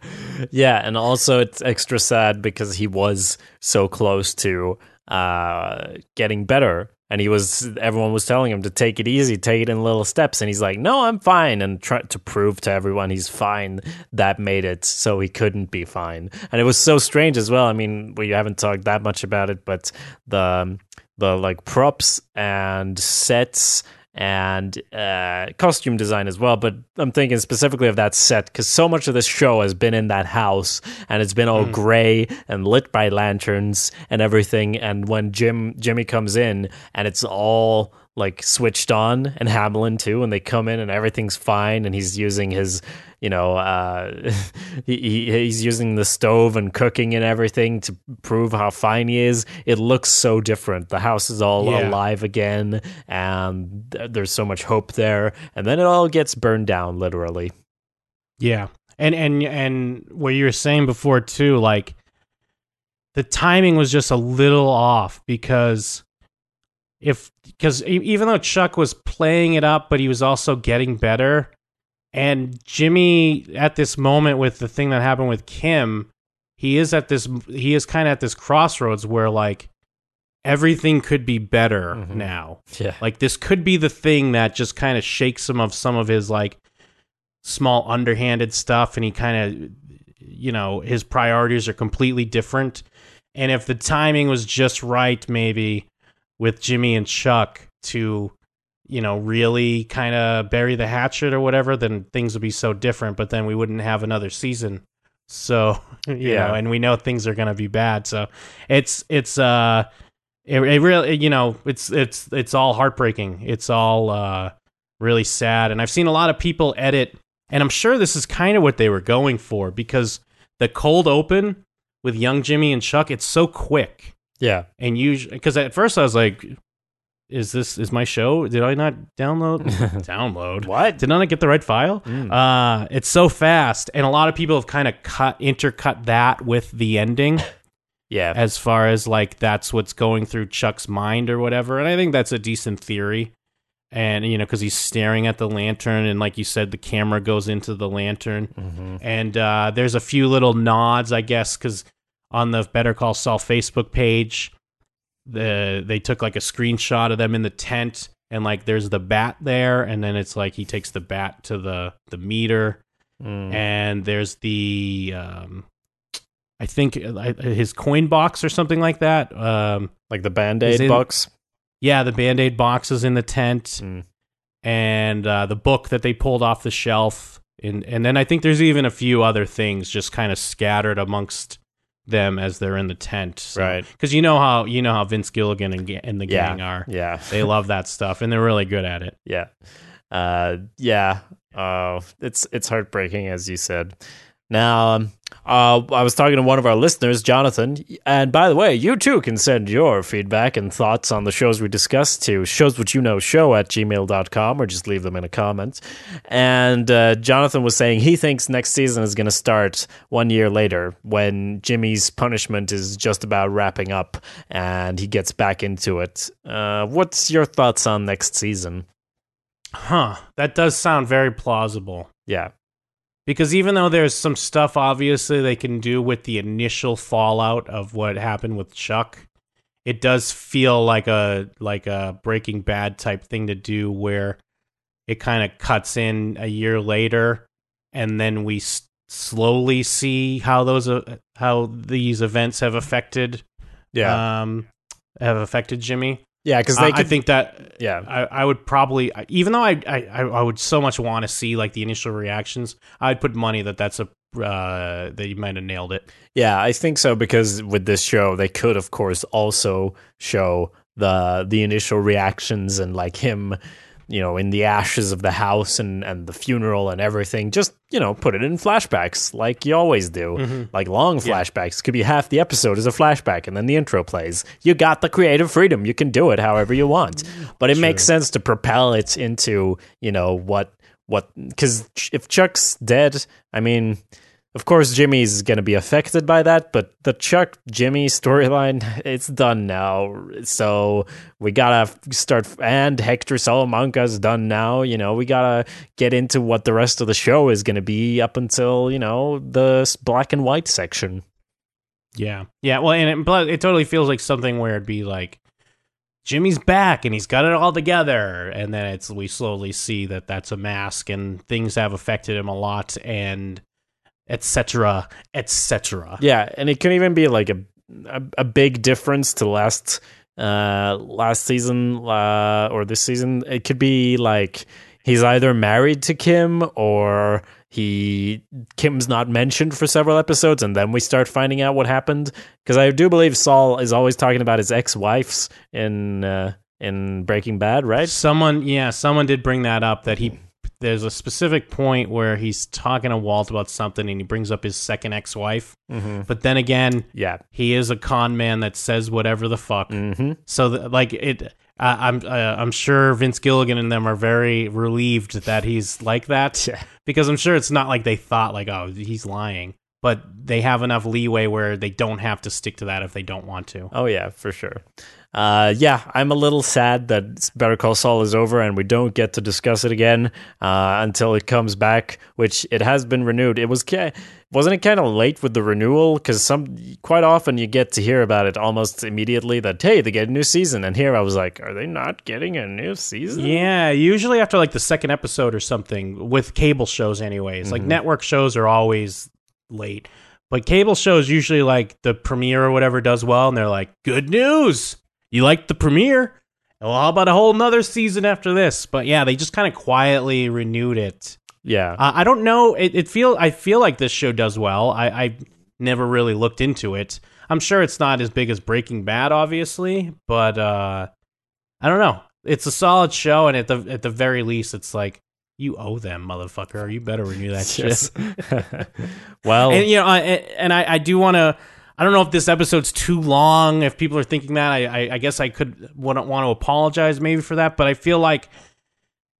Speaker 1: Yeah. And also, it's extra sad because he was so close to uh, getting better. And he was, everyone was telling him to take it easy, take it in little steps. And he's like, no, I'm fine. And try to prove to everyone he's fine. That made it so he couldn't be fine. And it was so strange as well. I mean, we haven't talked that much about it, but the, the like props and sets and uh, costume design as well. But I'm thinking specifically of that set because so much of this show has been in that house and it's been all gray and lit by lanterns and everything. And when Jim Jimmy comes in and it's all like switched on and Hamlin too, and they come in and everything's fine, and he's using his, you know, uh, <laughs> he, he, he's using the stove and cooking and everything to prove how fine he is. It looks so different. The house is all
Speaker 2: Yeah.
Speaker 1: alive again, and th- there's so much hope there, and then it all gets burned down, literally.
Speaker 2: Yeah. And and and what you were saying before too, like the timing was just a little off because if because even though Chuck was playing it up, but he was also getting better, and Jimmy at this moment with the thing that happened with Kim, he is at this he is kind of at this crossroads where like everything could be better
Speaker 1: Mhm.
Speaker 2: now.
Speaker 1: Yeah,
Speaker 2: Like this could be the thing that just kind of shakes him of some of his like small underhanded stuff and he kind of you know, his priorities are completely different. And if the timing was just right maybe with Jimmy and Chuck to you know, really kind of bury the hatchet or whatever, then things would be so different, but then we wouldn't have another season. So, <laughs> you
Speaker 1: Yeah.
Speaker 2: know, and we know things are going to be bad. So, it's it's uh it, it really you know it's it's it's all heartbreaking it's all uh really sad and i've seen a lot of people edit and i'm sure this is kind of what they were going for because the cold open with young jimmy and chuck it's so quick
Speaker 1: yeah,
Speaker 2: and usually because at first i was like is this is my show did i not download <laughs> download
Speaker 1: what?
Speaker 2: did I not get the right file?
Speaker 1: Mm.
Speaker 2: Uh, it's so fast, and a lot of people have kind of cut intercut that with the ending <laughs>
Speaker 1: Yeah,
Speaker 2: as far as like that's what's going through Chuck's mind or whatever. And I think that's a decent theory. And you know, because he's staring at the lantern, and like you said, the camera goes into the lantern,
Speaker 1: Mhm.
Speaker 2: and uh, there's a few little nods, I guess, because on the Better Call Saul Facebook page, the they took like a screenshot of them in the tent, and like there's the bat there, and then it's like he takes the bat to the the meter,
Speaker 1: Mm.
Speaker 2: and there's the um I think his coin box or something like that. Um
Speaker 1: like the band aid box.
Speaker 2: yeah, the band-aid boxes in the tent
Speaker 1: Mm.
Speaker 2: and uh the book that they pulled off the shelf and and then I think there's even a few other things just kind of scattered amongst them as they're in the tent.
Speaker 1: Right.
Speaker 2: Cuz you know how you know how Vince Gilligan and, and the
Speaker 1: Yeah.
Speaker 2: gang are.
Speaker 1: Yeah,
Speaker 2: They love that stuff and they're really good at it. <laughs>
Speaker 1: yeah, uh, yeah. Oh, it's it's heartbreaking, as you said. Now, um, uh, I was talking to one of our listeners, Jonathan, and by the way, you too can send your feedback and thoughts on the shows we discussed to shows what you know show at gmail.com or just leave them in a comment. And uh, Jonathan was saying he thinks next season is going to start one year later when Jimmy's punishment is just about wrapping up and he gets back into it. Uh, what's your thoughts on next season?
Speaker 2: Huh. That does sound very plausible.
Speaker 1: Yeah.
Speaker 2: Because even though there's some stuff obviously they can do with the initial fallout of what happened with Chuck, it does feel like a like a Breaking Bad type thing to do where it kind of cuts in a year later and then we s- slowly see how those uh, how these events have affected um have affected Jimmy.
Speaker 1: Yeah, because
Speaker 2: Uh,
Speaker 1: they
Speaker 2: I
Speaker 1: could.
Speaker 2: think that
Speaker 1: yeah,
Speaker 2: I, I would probably, even though I, I, I would so much want to see like the initial reactions, I'd put money that that's a uh, that you might have nailed it.
Speaker 1: yeah, I think so because with this show, they could, of course, also show the the initial reactions and like him, you know, in the ashes of the house and and the funeral and everything. Just you know, put it in flashbacks like you always do, mm-hmm. like long flashbacks. Could be half the episode is a flashback, and then the intro plays. You got the creative freedom; you can do it however you want. But it makes sense to propel it into you know what what because if Chuck's dead, I mean. Of course, Jimmy's going to be affected by that, but the Chuck Jimmy storyline, <laughs> it's done now. So we got to start, and Hector Salamanca's done now. You know, we got to get into what the rest of the show is going to be up until, you know, the black and white section.
Speaker 2: Yeah, yeah. Well, and it, it totally feels like something where it'd be like Jimmy's back and he's got it all together, and then it's we slowly see that that's a mask and things have affected him a lot, and etc. etc.
Speaker 1: Yeah, and it can even be like a a, a big difference to last uh last season uh or this season. It could be like he's either married to Kim or he Kim's not mentioned for several episodes and then we start finding out what happened because I do believe Saul is always talking about his ex-wives in uh in Breaking Bad, right?
Speaker 2: Someone, yeah, someone did bring that up that he. There's a specific point where he's talking to Walt about something, and he brings up his second ex-wife.
Speaker 1: Mm-hmm.
Speaker 2: But then again,
Speaker 1: Yeah.
Speaker 2: he is a con man that says whatever the fuck.
Speaker 1: Mm-hmm.
Speaker 2: So, the, like it, I I'm uh, I'm sure Vince Gilligan and them are very relieved that he's like that <laughs>
Speaker 1: Yeah.
Speaker 2: because I'm sure it's not like they thought like oh he's lying, but they have enough leeway where they don't have to stick to that if they don't want to.
Speaker 1: Oh yeah, for sure. Uh, yeah, I'm a little sad that Better Call Saul is over and we don't get to discuss it again uh, until it comes back, which it has been renewed. It was wasn't it kind of late with the renewal because some quite often you get to hear about it almost immediately that hey they get a new season and here I was like are they not getting a new season?
Speaker 2: Yeah, usually after like the second episode or something with cable shows, anyways. Like network shows are always late, but cable shows usually like the premiere or whatever does well, and they're like, "Good news, you liked the premiere? Well, how about a whole nother season after this?" But yeah, they just kind of quietly renewed it.
Speaker 1: Yeah.
Speaker 2: Uh, I don't know. It, it feel I feel like this show does well. I, I never really looked into it. I'm sure it's not as big as Breaking Bad, obviously, but uh, I don't know. It's a solid show, and at the at the very least, it's like you owe them, motherfucker. You better renew that <laughs> shit. <laughs>
Speaker 1: Well,
Speaker 2: And you know, I, and I, I do want to. I don't know if this episode's too long. If people are thinking that, I, I, I guess I could want want to apologize maybe for that. But I feel like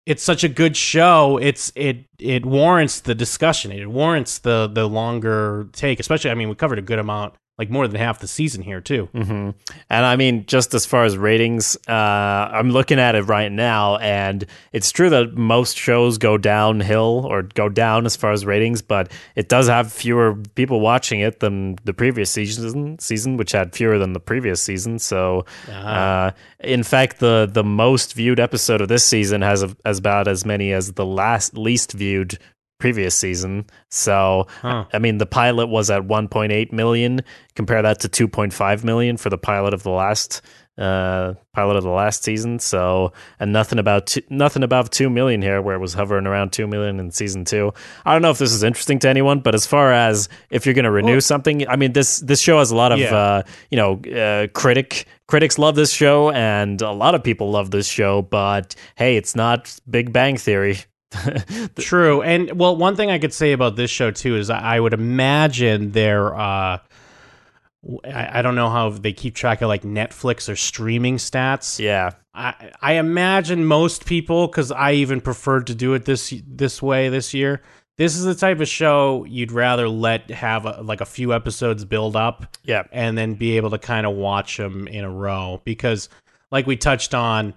Speaker 2: it's such a good show. It's it it warrants the discussion. It warrants the the longer take. Especially, I mean, we covered a good amount, like more than half the season here too.
Speaker 1: hmm And I mean, just as far as ratings, uh, I'm looking at it right now, and it's true that most shows go downhill or go down as far as ratings, but it does have fewer people watching it than the previous season, season which had fewer than the previous season. So, uh, in fact, the the most viewed episode of this season has a, as about as many as the last least viewed previous season. So,
Speaker 2: Huh.
Speaker 1: I mean, the pilot was at 1.8 million. Compare that to 2.5 million for the pilot of the last uh, pilot of the last season. So, and nothing about two, nothing above 2 million here, where it was hovering around 2 million in season two. I don't know if this is interesting to anyone, but as far as if you're going to renew
Speaker 2: Well-
Speaker 1: something, I mean, this this show has a lot of
Speaker 2: Yeah.
Speaker 1: uh, you know uh, critic critics love this show, and a lot of people love this show. But hey, it's not Big Bang Theory. <laughs>
Speaker 2: True. And well, one thing I could say about this show too is I would imagine their uh I, I don't know how they keep track of like Netflix or streaming stats.
Speaker 1: yeah.
Speaker 2: I I imagine most people cuz I even preferred to do it this this way this year. This is the type of show you'd rather let have a, like a few episodes build up
Speaker 1: Yeah.
Speaker 2: and then be able to kind of watch them in a row because like we touched on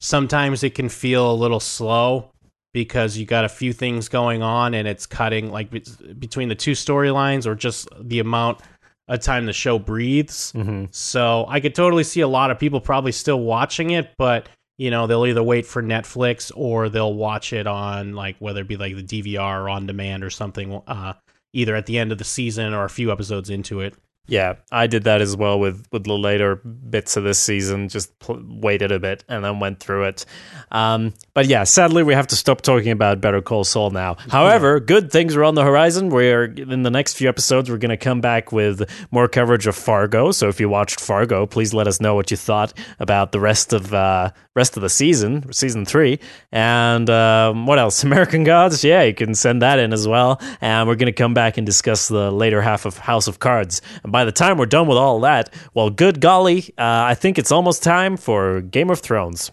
Speaker 2: sometimes it can feel a little slow because you got a few things going on and it's cutting like be- between the two storylines or just the amount of time the show breathes.
Speaker 1: Hmm
Speaker 2: so i could totally see a lot of people probably still watching it but you know they'll either wait for netflix or they'll watch it on like whether it be like the dvr or on demand or something uh either at the end of the season or a few episodes into it
Speaker 1: Yeah, I did that as well with with the later bits of this season. Just pl- waited a bit and then went through it. Um, but yeah, sadly, we have to stop talking about Better Call Saul now. <laughs> However, good things are on the horizon. We're in the next few episodes. We're going to come back with more coverage of Fargo. So if you watched Fargo, please let us know what you thought about the rest of uh, rest of the season, season three, and um, what else? <laughs> American Gods. Yeah, you can send that in as well. And we're going to come back and discuss the later half of House of Cards. And by the time we're done with all that, well, good golly, uh, I think it's almost time for Game of Thrones.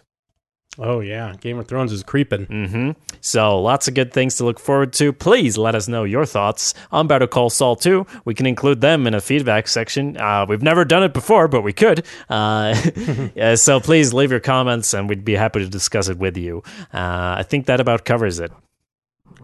Speaker 2: Oh yeah game of thrones is creeping
Speaker 1: hmm So lots of good things to look forward to. Please let us know your thoughts on Better Call Saul 2. We can include them in a feedback section. Uh, we've never done it before, but we could. Uh, yeah, <laughs> so please leave your comments, and we'd be happy to discuss it with you. Uh, I think that about covers it.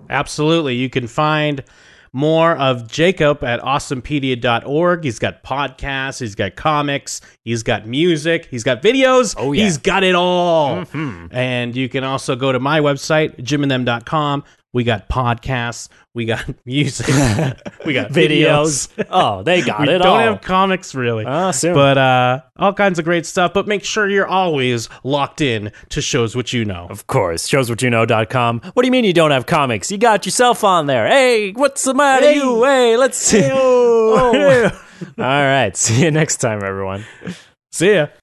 Speaker 2: Absolutely. You can find more of Jacob at awesomepedia.org. He's got podcasts, he's got comics, he's got music, he's got videos.
Speaker 1: Oh, yeah.
Speaker 2: He's got it all.
Speaker 1: Mhm.
Speaker 2: And you can also go to my website, jimandthem.com. We got podcasts, we got <laughs> music, <laughs> we got videos. <laughs>
Speaker 1: Oh, they got
Speaker 2: we
Speaker 1: it
Speaker 2: don't
Speaker 1: all.
Speaker 2: have comics really.
Speaker 1: Soon.
Speaker 2: but uh, all kinds of great stuff. But make sure you're always locked in to shows what you know.
Speaker 1: Of course, showswhatyouknow.com. What do you mean you don't have comics? You got yourself on there. Hey, what's the matter,
Speaker 2: Hey.
Speaker 1: you? Hey, let's see.
Speaker 2: Oh.
Speaker 1: All right. See you next time, everyone.
Speaker 2: See ya.